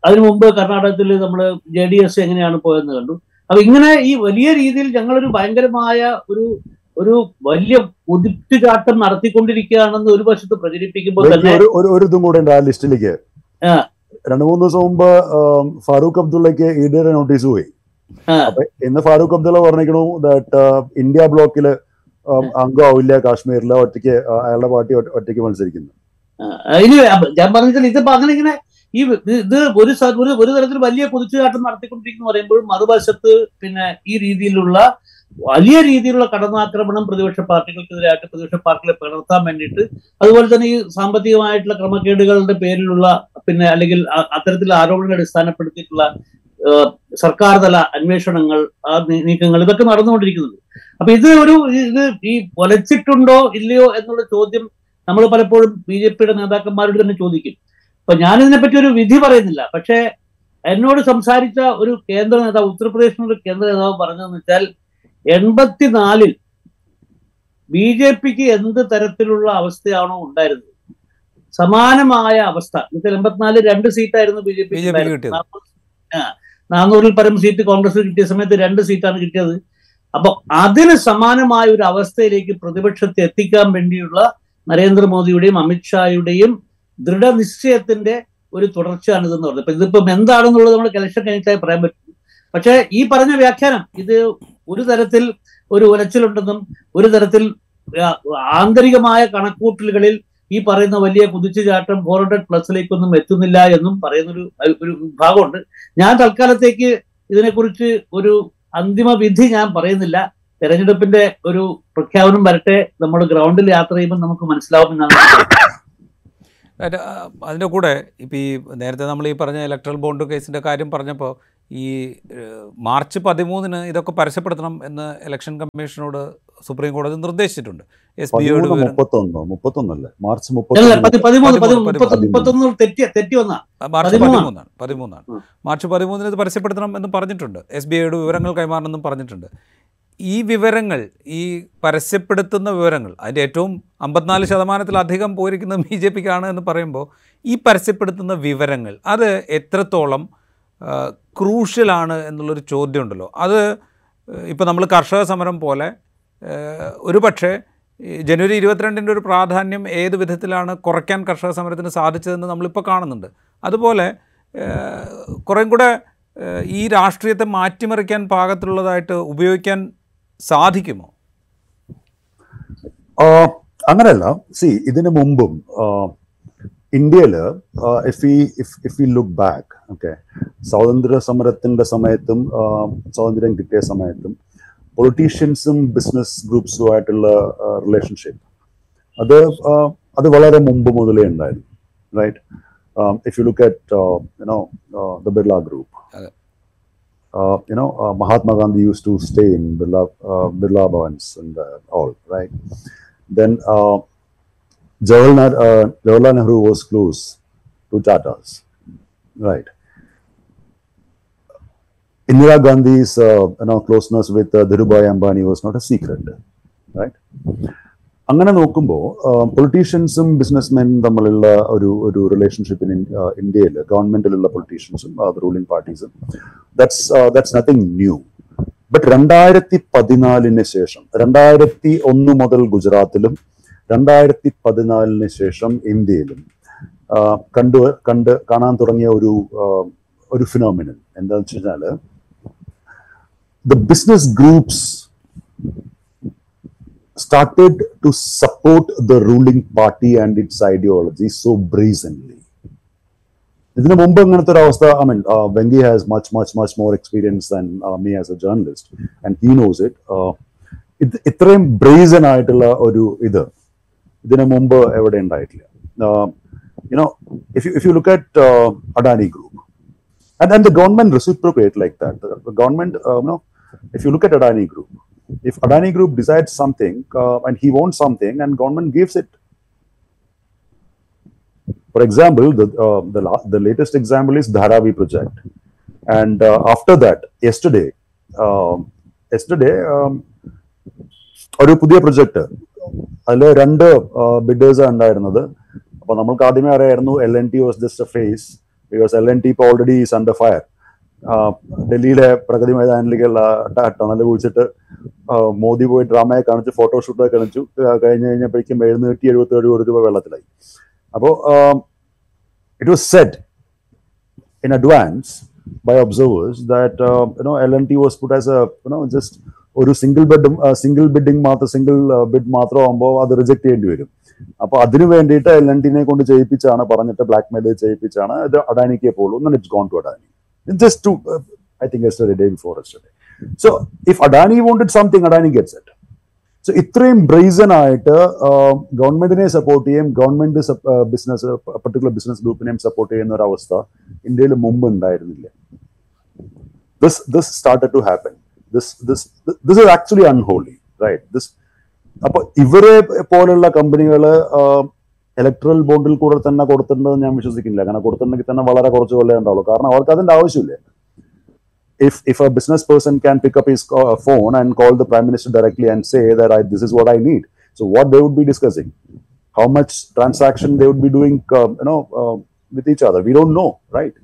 അതിനു മുമ്പ് കർണാടകത്തിൽ നമ്മൾ ജെ ഡി എസ് എങ്ങനെയാണ് പോയെന്ന് കണ്ടു. അപ്പൊ ഇങ്ങനെ ഈ വലിയ രീതിയിൽ ഞങ്ങളൊരു ഭയങ്കരമായ ഒരു ഒരു വലിയ കുതിച്ചുചാട്ടം നടത്തിക്കൊണ്ടിരിക്കുകയാണെന്ന് ഒരു വശത്ത് പ്രചരിപ്പിക്കുമ്പോൾ തന്നെ ഒരു ഇതും കൂടെ ഉണ്ട് ആ ലിസ്റ്റിലേക്ക്. രണ്ടു മൂന്ന് ദിവസം മുമ്പ് ഫാറൂഖ് അബ്ദുള്ളക്ക് ഈഡിയുടെ നോട്ടീസ് പോയി. അപ്പൊ ഇന്ന് ഫാറൂഖ് അബ്ദുള്ള പറഞ്ഞിരിക്കണു ദാറ്റ് ഇന്ത്യ ബ്ലോക്കിൽ അംഗമാവില്ല കാശ്മീരിൽ ഒറ്റയ്ക്ക് അയാളുടെ പാർട്ടി ഒറ്റ- ഒറ്റയ്ക്ക് മത്സരിക്കുന്നു ഇനി ഞാൻ പറഞ്ഞാൽ ഇതിപ്പോ അങ്ങനെ ഇങ്ങനെ ഈ ഇത് ഒരു ഒരു തരത്തിൽ വലിയ കുതിച്ചുചാട്ടം നടത്തിക്കൊണ്ടിരിക്കുന്നു പറയുമ്പോഴും മറുവശത്ത് പിന്നെ ഈ രീതിയിലുള്ള വലിയ രീതിയിലുള്ള കടന്നാക്രമണം പ്രതിപക്ഷ പാർട്ടികൾക്കെതിരായിട്ട് പ്രതിപക്ഷ പാർട്ടികളെ പിളർത്താൻ വേണ്ടിയിട്ട്. അതുപോലെ തന്നെ ഈ സാമ്പത്തികമായിട്ടുള്ള ക്രമക്കേടുകളുടെ പേരിലുള്ള പിന്നെ അല്ലെങ്കിൽ അത്തരത്തിലുള്ള ആരോപണങ്ങൾ അടിസ്ഥാനപ്പെടുത്തിയിട്ടുള്ള സർക്കാർ തല അന്വേഷണങ്ങൾ നീക്കങ്ങൾ ഇതൊക്കെ നടന്നുകൊണ്ടിരിക്കുന്നുണ്ട്. അപ്പൊ ഇത് ഒരു ഇത് ഈ ഒലച്ചിട്ടുണ്ടോ ഇല്ലയോ എന്നുള്ള ചോദ്യം നമ്മൾ പലപ്പോഴും ബി ജെ പിയുടെ നേതാക്കന്മാരോട് തന്നെ ചോദിക്കും. അപ്പൊ ഞാനിതിനെപ്പറ്റി ഒരു വിധി പറയുന്നില്ല. പക്ഷേ എന്നോട് സംസാരിച്ച ഒരു കേന്ദ്ര നേതാവ് ഉത്തർപ്രദേശിനുള്ള കേന്ദ്ര നേതാവ് പറഞ്ഞതെന്ന് വെച്ചാൽ എൺപത്തിനാലിൽ ബി ജെ പിക്ക് എന്ത് തരത്തിലുള്ള അവസ്ഥയാണോ ഉണ്ടായിരുന്നത്? സമാനമായ അവസ്ഥ. എന്നുവെച്ചാൽ എൺപത്തിനാലിൽ രണ്ട് സീറ്റായിരുന്നു ബി ജെ പി. നാനൂറിൽ പരം സീറ്റ് കോൺഗ്രസ് കിട്ടിയ സമയത്ത് രണ്ട് സീറ്റാണ് കിട്ടിയത്. അപ്പൊ അതിന് സമാനമായ ഒരു അവസ്ഥയിലേക്ക് പ്രതിപക്ഷത്തെ എത്തിക്കാൻ വേണ്ടിയുള്ള നരേന്ദ്രമോദിയുടെയും അമിത്ഷായുടെയും ദൃഢനിശ്ചയത്തിന്റെ ഒരു തുടർച്ചയാണ് ഇതെന്ന് പറഞ്ഞത്. ഇപ്പൊ ഇതിപ്പം എന്താണെന്നുള്ളത് നമ്മൾ ഇലക്ഷൻ കഴിഞ്ഞിട്ടായി പറയാൻ പറ്റും. പക്ഷേ ഈ പറഞ്ഞ വ്യാഖ്യാനം ഇത് ഒരു തരത്തിൽ ഒരു ഉലച്ചിലുണ്ടെന്നും ഒരു തരത്തിൽ ആന്തരികമായ കണക്കൂട്ടലുകളിൽ ഈ പറയുന്ന വലിയ കുതിച്ചുചാട്ടം ഫോർ ഹൺഡ്രഡ് പ്ലസിലേക്കൊന്നും എത്തുന്നില്ല എന്നും പറയുന്നൊരു ഒരു ഭാഗമുണ്ട്. ഞാൻ തൽക്കാലത്തേക്ക് ഇതിനെക്കുറിച്ച് ഒരു അന്തിമ വിധി ഞാൻ പറയുന്നില്ല. തെരഞ്ഞെടുപ്പിന്റെ ഒരു പ്രഖ്യാപനം വരട്ടെ. നമ്മൾ ഗ്രൗണ്ടിൽ യാത്ര ചെയ്യുമ്പോൾ നമുക്ക് മനസ്സിലാവും എന്നാണ് അതിന്റെ കൂടെ ഇപ്പം ഈ നേരത്തെ നമ്മൾ ഈ പറഞ്ഞ ഇലക്ട്രൽ ബോണ്ട് കേസിന്റെ കാര്യം പറഞ്ഞപ്പോൾ ഈ മാർച്ച് പതിമൂന്നിന് ഇതൊക്കെ പരസ്യപ്പെടുത്തണം എന്ന് ഇലക്ഷൻ കമ്മീഷനോട് സുപ്രീം കോടതി നിർദ്ദേശിച്ചിട്ടുണ്ട്. എസ് ബി ഐയുടെ മാർച്ച് മാർച്ച് പതിമൂന്നാണ്. പതിമൂന്നാണ്. പതിമൂന്നാണ് മാർച്ച് പതിമൂന്നിന് ഇത് പരസ്യപ്പെടുത്തണം എന്ന് പറഞ്ഞിട്ടുണ്ട്. എസ് ബി ഐയുടെ വിവരങ്ങൾ കൈമാറണമെന്നും പറഞ്ഞിട്ടുണ്ട്. ഈ വിവരങ്ങൾ ഈ പരസ്യപ്പെടുത്തുന്ന വിവരങ്ങൾ അതിന്റെ ഏറ്റവും അമ്പത്തിനാല് ശതമാനത്തിലധികം പോയിരിക്കുന്നത് ബി ജെ പിക്കാണ് എന്ന് പറയുമ്പോൾ ഈ പരസ്യപ്പെടുത്തുന്ന വിവരങ്ങൾ അത് എത്രത്തോളം ക്രൂഷ്യലാണ് എന്നുള്ളൊരു ചോദ്യം ഉണ്ടല്ലോ അത് ഇപ്പോൾ നമ്മൾ കർഷക സമരം പോലെ ഒരു പക്ഷേ ജനുവരി ഇരുപത്തിരണ്ടിന്റെ ഒരു പ്രാധാന്യം ഏത് വിധത്തിലാണ് കുറയ്ക്കാൻ കർഷക സമരത്തിന് സാധിച്ചതെന്ന് നമ്മളിപ്പോൾ കാണുന്നുണ്ട്. അതുപോലെ കുറേ കൂടെ ഈ രാഷ്ട്രീയത്തെ മാറ്റിമറിക്കാൻ പാകത്തിലുള്ളതായിട്ട് ഉപയോഗിക്കാൻ സാധിക്കുമോ? അങ്ങനെയല്ല. സി ഇതിനു മുമ്പും ഇന്ത്യയിൽ if if if you look back okay. സ്വാതന്ത്ര്യ സമരത്തിന്റെ സമയത്തും സ്വാതന്ത്ര്യം കിട്ടിയ സമയത്തും പൊളിറ്റീഷ്യൻസും ബിസിനസ് ഗ്രൂപ്പ്സുമായിട്ടുള്ള റിലേഷൻഷിപ്പ് അത് അത് വളരെ മുമ്പ് മുതലേ ഉണ്ടായിരുന്നു right if you look at you know the Birla group you know Mahatma Gandhi used to stay in Gandhi used Bhavans stay in Birla, Jawaharlal Birla Nehru and close all, right? Then uh, Jawaharlal, uh, Jawaharlal Nehru was close to Tatas, right? Indira Gandhi's uh, you know, closeness with uh, Dhirubhai Ambani was not a secret, right? അങ്ങനെ നോക്കുമ്പോൾ പൊളിറ്റീഷ്യൻസും ബിസിനസ്മെനും തമ്മിലുള്ള ഒരു ഒരു റിലേഷൻഷിപ്പിന് ഇന്ത്യയിൽ ഗവൺമെന്റിലുള്ള പൊളിറ്റീഷ്യൻസും ruling പാർട്ടീസും that's that's nothing new but രണ്ടായിരത്തി പതിനാലിന് ശേഷം രണ്ടായിരത്തി ഒന്ന് മുതൽ ഗുജറാത്തിലും രണ്ടായിരത്തി പതിനാലിന് ശേഷം ഇന്ത്യയിലും ആ, കണ്ടു കണ്ട് കാണാൻ തുടങ്ങിയ ഒരു ആ, ഒരു ഫിനോമിനൻ എന്താണെന്ന് വെച്ച് കഴിഞ്ഞാൽ the business groups started to support the ruling party and its ideology so brazenly. ഇതിനു മുമ്പ് ഇങ്ങനത്തെ ഒരു അവസ്ഥ I mean Venki has much much much more experience than me as a journalist and he knows it ഇത് ഇത്രയും ബ്രേസൺ ആയിട്ടുള്ള ഒരു ഇത് ഇതിനു മുമ്പ് എവിടെ ഉണ്ടായിട്ടില്ല. You know if you if you look at Adani group and and the government reciprocate like that. The, the government uh, you know if you look at adani group if adani group decides something uh, and he wants something and government gives it for example the uh, the, la- the latest example is dharavi project and uh, after that yesterday um, yesterday um, ഒരു പുതിയ പ്രൊജക്ട് അതിൽ രണ്ട് ബിഡേഴ്സ് ഉണ്ടായിരുന്നത് അപ്പൊ നമ്മൾക്ക് ആദ്യമേ അറിയായിരുന്നു L N T was just a face because L N T ഇപ്പോൾ ഓൾറെഡി ഈസ് അണ്ടർ ഫയർ ഡൽഹിയിലെ പ്രഗതി മൈതാനിലേക്കുള്ള ടണൽ കുഴിച്ചിട്ട് മോദി പോയി ഡ്രാമയെ കാണിച്ചു ഫോട്ടോഷൂട്ടൊക്കെ കാണിച്ചു. കഴിഞ്ഞ് കഴിഞ്ഞപ്പോഴേക്കും എഴുന്നൂറ്റി എഴുപത്തി ഏഴ് കോടി രൂപ വെള്ളത്തിലായി. അപ്പോൾ it was set in advance by observers that uh, you know ടി was as as a you ഒരു സിംഗിൾ ബെഡ് സിംഗിൾ ബിഡിങ് മാത്രം സിംഗിൾ ബിഡ് മാത്രം ആകുമ്പോൾ അത് റിജക്ട് ചെയ്യേണ്ടി വരും. അപ്പോൾ അതിനു വേണ്ടിയിട്ട് എൽ എൻ ടിനെ കൊണ്ട് ചെയ്യിപ്പിച്ചാണ് പറഞ്ഞിട്ട് ബ്ലാക്ക് മെയിൽ ചെയ്യിപ്പിച്ചാണ് ഇത് അഡാനിക്കേ it's gone to Adani just uh, I think yesterday, day before yesterday. So if Adani wanted something, Adani gets it. So ഇത്രയും ബ്രൈസൺ ആയിട്ട് ഗവൺമെന്റിനെ സപ്പോർട്ട് ചെയ്യും ഗവൺമെന്റ് ബിസിനസ് പർട്ടിക്കുലർ ബിസിനസ് ഗ്രൂപ്പിനെയും സപ്പോർട്ട് ചെയ്യുന്ന ഒരു അവസ്ഥ ഇന്ത്യയിൽ മുമ്പ് ഉണ്ടായിരുന്നില്ല this this started to happen this this this is actually unholy right this അപ്പൊ ഇവരെ പോലുള്ള കമ്പനികൾ ഇലക്ട്രൽ ബോർഡിൽ കൂടെ തന്നെ കൊടുത്തിട്ടുണ്ടെന്ന് ഞാൻ വിശ്വസിക്കുന്നില്ല. കാരണം കൊടുത്തിട്ടുണ്ടെങ്കിൽ തന്നെ വളരെ കുറച്ച് കൊല്ലേ ഉണ്ടാവുള്ളൂ. കാരണം അവർക്ക് അതിന്റെ ആവശ്യമില്ല. If if a business person can pick up his phone and call the prime minister directly and say there I this is what I need so what they would be discussing how much transaction they would be doing you know with each other we don't know right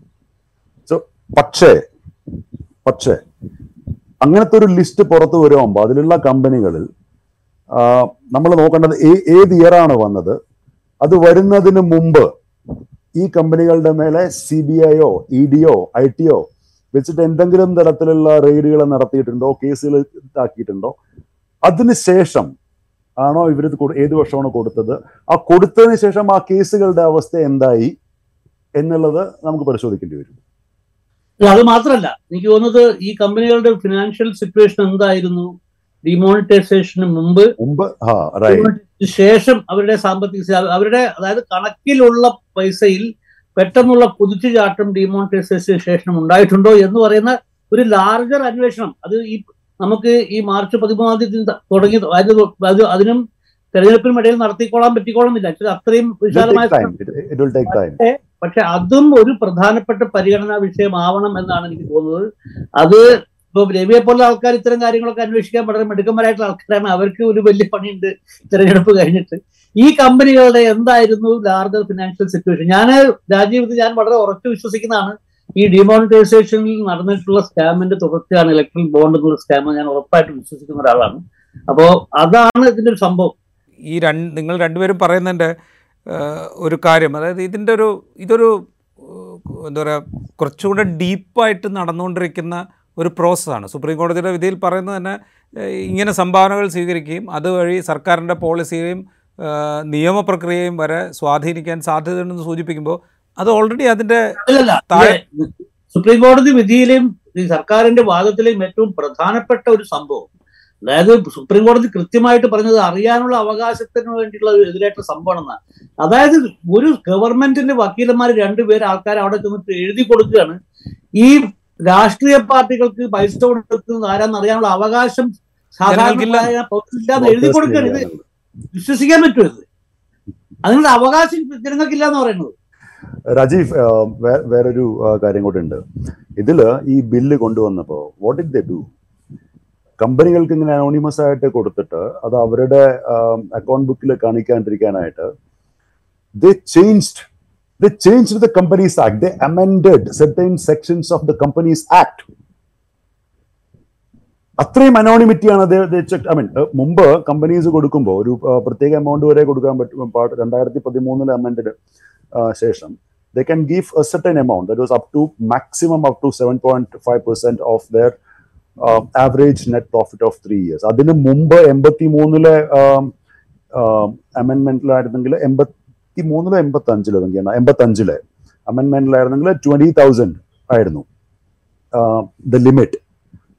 so പക്ഷേ പക്ഷേ അങ്ങനത്തെ ഒരു ലിസ്റ്റ് പുറത്തു വരുമ്പോൾ അതിലുള്ള കമ്പനികളിൽ uh, നമ്മൾ നോക്കേണ്ടത് ഏത് ഇയറാണ് വന്നത്? അത് വരുന്നതിന് മുമ്പ് ഈ കമ്പനികളുടെ മേലെ സി ബി ഐയോ ഇ ഡിയോ ഐ ടിയോ വെച്ചിട്ട് എന്തെങ്കിലും തരത്തിലുള്ള റെയ്ഡുകൾ നടത്തിയിട്ടുണ്ടോ കേസുകൾ ഇതാക്കിയിട്ടുണ്ടോ? അതിനുശേഷം ആണോ ഇവർ ഏത് വർഷമാണ് കൊടുത്തത്? ആ കൊടുത്തതിന് ശേഷം ആ കേസുകളുടെ അവസ്ഥ എന്തായി എന്നുള്ളത് നമുക്ക് പരിശോധിക്കേണ്ടി വരും. അത് മാത്രമല്ല എനിക്ക് തോന്നുന്നത് ഈ കമ്പനികളുടെ ഫിനാൻഷ്യൽ സിറ്റുവേഷൻ എന്തായിരുന്നു? ഡിമോണിറ്റൈസേഷന് മുമ്പ് ശേഷം അവരുടെ സാമ്പത്തിക അവരുടെ അതായത് കണക്കിലുള്ള പൈസയിൽ പെട്ടെന്നുള്ള കുതിച്ചുചാട്ടം ഡിമോണിറ്റൈസേഷന് ശേഷം ഉണ്ടായിട്ടുണ്ടോ എന്ന് പറയുന്ന ഒരു ലാർജർ അന്വേഷണം. അത് ഈ നമുക്ക് ഈ മാർച്ച് പതിമൂന്നാം തീയതി തുടങ്ങി അത് അത് അതിനും തെരഞ്ഞെടുപ്പിനും ഇടയിൽ നടത്തിക്കോളാൻ പറ്റിക്കോളുന്നില്ല ഇത് അത്രയും വിശാലമായ പക്ഷെ അതും ഒരു പ്രധാനപ്പെട്ട പരിഗണനാ വിഷയമാവണം എന്നാണ് എനിക്ക് തോന്നുന്നത്. അത് ഇപ്പൊ രവിയെ പോലെ ആൾക്കാർ ഇത്തരം കാര്യങ്ങളൊക്കെ അന്വേഷിക്കാൻ വളരെ മിടുക്കന്മാരായിട്ടുള്ള ആൾക്കാരാണ്. അവർക്ക് ഒരു വലിയ പണിയുണ്ട് തെരഞ്ഞെടുപ്പ് കഴിഞ്ഞിട്ട്. ഈ കമ്പനികളുടെ എന്തായിരുന്നു ലാർജർ ഫിനാൻഷ്യൽ സിറ്റുവേഷൻ? ഞാൻ രാജീവ് ഇത് ഞാൻ വളരെ ഉറച്ചു വിശ്വസിക്കുന്നതാണ്. ഈ ഡിമോണിറ്റൈസേഷനിൽ നടന്നിട്ടുള്ള സ്കാമിന്റെ തുടർച്ചയാണ് ഇലക്ട്രിക് ബോണ്ട് എന്നുള്ള സ്കാം ഞാൻ ഉറപ്പായിട്ട് വിശ്വസിക്കുന്ന ഒരാളാണ്. അപ്പോ അതാണ് ഇതിന്റെ ഒരു സംഭവം. ഈ രണ്ട് നിങ്ങൾ രണ്ടുപേരും പറയുന്നതിന്റെ ഒരു കാര്യം. അതായത് ഇതിന്റെ ഒരു ഇതൊരു എന്താ പറയുക കുറച്ചുകൂടെ ഡീപ്പായിട്ട് നടന്നുകൊണ്ടിരിക്കുന്ന ഒരു പ്രോസസ്സാണ്. സുപ്രീം കോടതിയുടെ വിധിയിൽ പറയുന്നത് തന്നെ ഇങ്ങനെ സംഭാവനകൾ സ്വീകരിക്കുകയും അതുവഴി സർക്കാരിന്റെ പോളിസിയെയും നിയമപ്രക്രിയയും വരെ സ്വാധീനിക്കാൻ സാധ്യതയുണ്ടെന്ന് സൂചിപ്പിക്കുമ്പോൾ അത് ഓൾറെഡി അതിന്റെ സുപ്രീം കോടതി വിധിയിലെയും ഈ സർക്കാരിന്റെ വാദത്തിലെയും ഏറ്റവും പ്രധാനപ്പെട്ട ഒരു സംഭവം. അതായത് സുപ്രീം കോടതി കൃത്യമായിട്ട് പറഞ്ഞത് അറിയാനുള്ള അവകാശത്തിന് വേണ്ടിയിട്ടുള്ള ഒരു എതിരായിട്ടുള്ള എന്നാണ് അതായത് ഒരു ഗവൺമെന്റിന്റെ വക്കീലന്മാർ രണ്ടുപേർ ആൾക്കാർ അവിടെ ചെന്നിട്ട് എഴുതി കൊടുക്കുകയാണ്. ഈ രാഷ്ട്രീയ പാർട്ടികൾക്ക് പൈസ കൊടുക്കുന്നത് ആരാന്ന് അറിയാനുള്ള അവകാശം. സാധാരണ എഴുതി കൊടുക്കരുത് വിശ്വസിക്കാൻ പറ്റുമോ ഇത്? അതിനുള്ള അവകാശം ജനങ്ങൾക്കില്ല എന്ന് പറയുന്നത്. രാജീവ് വേറൊരു കാര്യം കൂടെ ഉണ്ട്. ഇതിൽ ഈ ബില്ല് കൊണ്ടുവന്നപ്പോ വാട്ട് ഇറ്റ് ദ ഡു കമ്പനികൾക്ക് ഇങ്ങനെ അനോണിമസ് ആയിട്ട് കൊടുത്തിട്ട് അത് അവരുടെ അക്കൗണ്ട് ബുക്കിൽ കാണിക്കാണ്ടിരിക്കാനായിട്ട് they changed they changed the Companies Act. They amended certain sections of the Companies Act. അത്രയും അനോണിമിറ്റിയാണ് ഐ മീൻ മുമ്പ് കമ്പനീസ് കൊടുക്കുമ്പോൾ ഒരു പ്രത്യേക എമൗണ്ട് വരെ കൊടുക്കാൻ പറ്റും രണ്ടായിരത്തി പതിമൂന്നിലെ അമെൻഡ് ശേഷം they can give a a certain amount that was up to maximum up to 7.5% of their uh, average net profit of three years അതിന് മുമ്പ് എൺപത്തി മൂന്നിലെ അമെൻമെന്റിലായിരുന്നെങ്കിൽ എൺപത്തി മൂന്നിലോ എൺപത്തി അഞ്ചിലോ എനിക്കാണ് എൺപത്തി അഞ്ചിലെ അമെൻമെന്റിലായിരുന്നെങ്കിൽ ട്വന്റി തൗസൻഡ് ആയിരുന്നു. The limit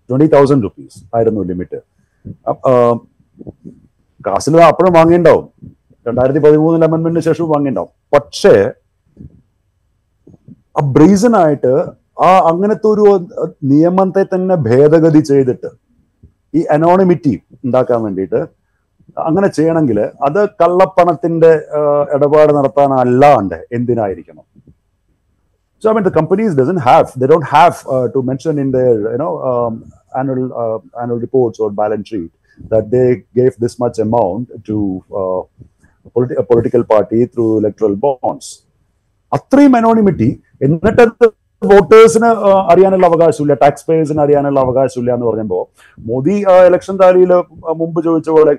twenty thousand rupees ആയിരുന്നു ലിമിറ്റ് കാശിൽ അപ്പോഴും വാങ്ങിണ്ടാവും രണ്ടായിരത്തി പതിമൂന്നിൽ അമെന്റ്മെന്റിന് ശേഷവും വാങ്ങിണ്ടാവും പക്ഷേ ആ ബ്രീസൺ ആയിട്ട് ആ അങ്ങനത്തെ ഒരു നിയമത്തെ തന്നെ ഭേദഗതി ചെയ്തിട്ട് ഈ അനോണിമിറ്റി ഉണ്ടാക്കാൻ വേണ്ടിയിട്ട് അങ്ങനെ ചെയ്യണമെങ്കിൽ അത് കള്ളപ്പണത്തിന്റെ ഇടപാട് നടത്താനല്ലാണ്ട് എന്തിനായിരിക്കണം? So mean the companies doesn't have the don't have to mention in the you know annual annual reports or balance sheet that they gave this much amount to political party through electoral bonds അത്രയും അനോണിമിറ്റി എന്നിട്ട് വോട്ടേഴ്സിന് അറിയാനുള്ള അവകാശമില്ല ടാക്സ് പേയേഴ്സിന് അറിയാനുള്ള അവകാശമില്ല എന്ന് പറയുമ്പോൾ മോദി ഇലക്ഷൻ താലിയിൽ മുമ്പ് ചോദിച്ച പോലെ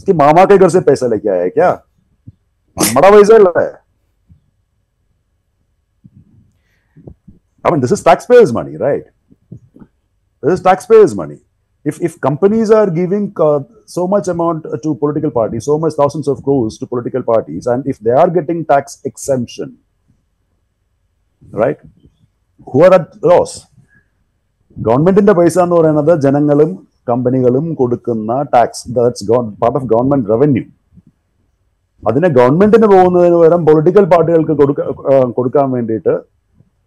"इसकी मामा के घर से पैसा लेके आया है क्या നമ്മുടെ പൈസ അല്ലേ I mean, this is taxpayers' money, right? This is taxpayers' money. If if companies are giving uh, so much amount to political parties, so much thousands of crores to political parties, and if they are getting tax exemption, right? Who are at loss? ഗവൺമെന്റിന്റെ പൈസ എന്ന് പറയുന്നത് ജനങ്ങളും കമ്പനികളും കൊടുക്കുന്ന tax that's part of government revenue അതിനെ ഗവൺമെന്റിന് പോകുന്നതിന് പകരം പൊളിറ്റിക്കൽ പാർട്ടികൾക്ക് കൊടുക്ക കൊടുക്കാൻ വേണ്ടിയിട്ട്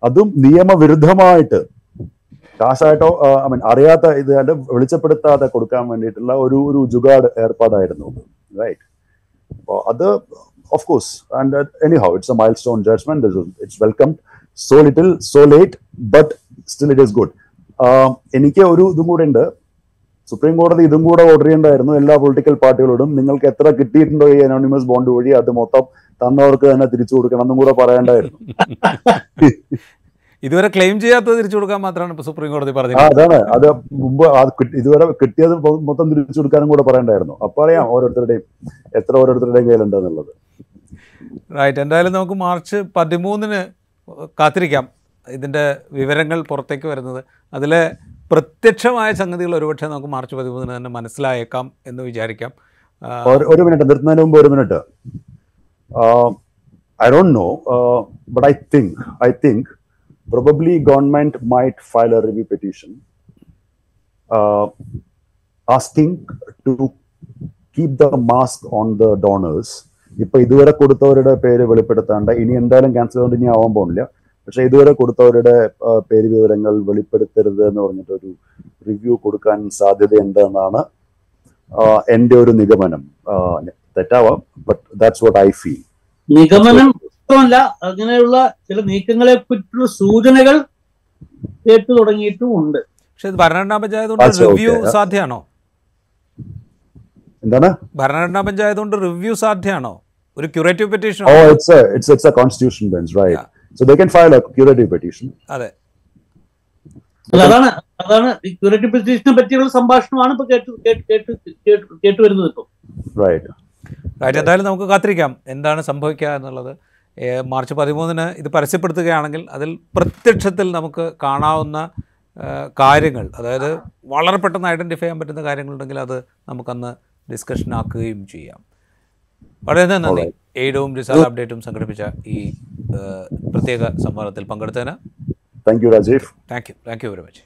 അതും നിയമവിരുദ്ധമായിട്ട് കാശായിട്ടോ ഐ മീൻ അറിയാത്ത ഇത് വെളിച്ചപ്പെടുത്താതെ കൊടുക്കാൻ വേണ്ടിയിട്ടുള്ള ഒരു ഒരു ജുഗാട് ഏർപ്പാടായിരുന്നു റൈറ്റ് അപ്പോൾ അത് of course and anyhow it's a milestone judgment it's welcome so little so late but still it is good എനിക്ക് ഒരു ഇതും കൂടെ ഉണ്ട്. സുപ്രീം കോടതി ഇതും കൂടെ ഓർഡർ ചെയ്യേണ്ടായിരുന്നു. എല്ലാ പൊളിറ്റിക്കൽ പാർട്ടികളോടും നിങ്ങൾക്ക് എത്ര കിട്ടിയിട്ടുണ്ടോ ഈ അനോണിമസ് ബോണ്ട് വഴി അത് മൊത്തം തന്നവർക്ക് തന്നെ തിരിച്ചു കൊടുക്കണം എന്നും കൂടെ പറയേണ്ടായിരുന്നു. ഇതുവരെ ക്ലെയിം ചെയ്യാത്തത് തിരിച്ചു കൊടുക്കാൻ മാത്രമാണ് സുപ്രീം കോടതി പറഞ്ഞത് അതാണ്. അത് മുമ്പ് ഇതുവരെ കിട്ടിയത് മൊത്തം തിരിച്ചു കൊടുക്കാനും കൂടെ പറയണ്ടായിരുന്നു. അപ്പൊ അറിയാം ഓരോരുത്തരുടെയും എത്ര ഓരോരുത്തരുടെയും കയ്യിലുണ്ടെന്നുള്ളത് റൈറ്റ് എന്തായാലും നമുക്ക് മാർച്ച് പതിമൂന്നിന് കാത്തിരിക്കാം. ഇതിന്റെ വിവരങ്ങൾ പുറത്തേക്ക് വരുന്നത്. അതിലെ പ്രത്യക്ഷമായ സംഗതികൾ ഒരുപക്ഷെ നമുക്ക് മാർച്ച് പതിമൂന്നിന് തന്നെ മനസ്സിലായേക്കാം എന്ന് വിചാരിക്കാം. ഒരു- മിനിറ്റ് നിർത്തുന്നതിന് മുമ്പ് ഒരു minute. I don't know but I think I think probably government might file a review petition asking to keep the mask on the donors ഇപ്പൊ ഇതുവരെ കൊടുത്തവരുടെ പേര് വെളിപ്പെടുത്താണ്ട് ഇനി എന്തായാലും ക്യാൻസൽ കൊണ്ട് ഇനി ആവാൻ പോകുന്നില്ല. പക്ഷെ ഇതുവരെ കൊടുത്തവരുടെ പേര് വിവരങ്ങൾ വെളിപ്പെടുത്തരുത് എന്ന് പറഞ്ഞിട്ട് ഒരു റിവ്യൂ കൊടുക്കാൻ സാധ്യതയുണ്ട് എന്നാണ് എന്റെ ഒരു നിഗമനം. തെറ്റാവാം but that's what I feel നിഗമനം മാത്രമല്ല അങ്ങനെയുള്ള ചില നീക്കങ്ങളെ പറ്റിയുള്ള സൂചനകൾ കേട്ടു തുടങ്ങിയിട്ടും ഉണ്ട്. പക്ഷെ ഭരണഘടനാ പഞ്ചായത്ത് കൊണ്ട് റിവ്യൂ സാധ്യമാണോ? എന്താണ്? ഭരണഘടനാ പഞ്ചായത്ത് കൊണ്ട് റിവ്യൂ സാധ്യമാണോ? ഒരു curative petition oh it's it's it's a a constitution bench, right? They So they can file a curative petition. അതെ അതാണ് അതാണ് ഈ ക്യൂറേറ്റീവ് പെറ്റീഷനെ പറ്റിയുള്ള സംഭാഷണമാണ് ഇപ്പൊ കേട്ട് കേട്ട് കേട്ട് വരുന്നത് ഇപ്പൊ Right. റൈറ്റ് എന്തായാലും നമുക്ക് കാത്തിരിക്കാം എന്താണ് സംഭവിക്കുക എന്നുള്ളത് മാർച്ച് പതിമൂന്നിന് ഇത് പരസ്യപ്പെടുത്തുകയാണെങ്കിൽ അതിൽ പ്രത്യക്ഷത്തിൽ നമുക്ക് കാണാവുന്ന കാര്യങ്ങൾ അതായത് വളരെ പെട്ടെന്ന് ഐഡന്റിഫൈ ചെയ്യാൻ പറ്റുന്ന കാര്യങ്ങളുണ്ടെങ്കിൽ അത് നമുക്കന്ന് ഡിസ്കഷൻ ആക്കുകയും ചെയ്യാം വളരെ നന്ദി എയ്ഡും റിസാൽ അപ്ഡേറ്റും സംഘടിപ്പിച്ച ഈ പ്രത്യേക സംവാദത്തിൽ പങ്കെടുത്തതിന് thank you Rajiv thank you. Thank you very much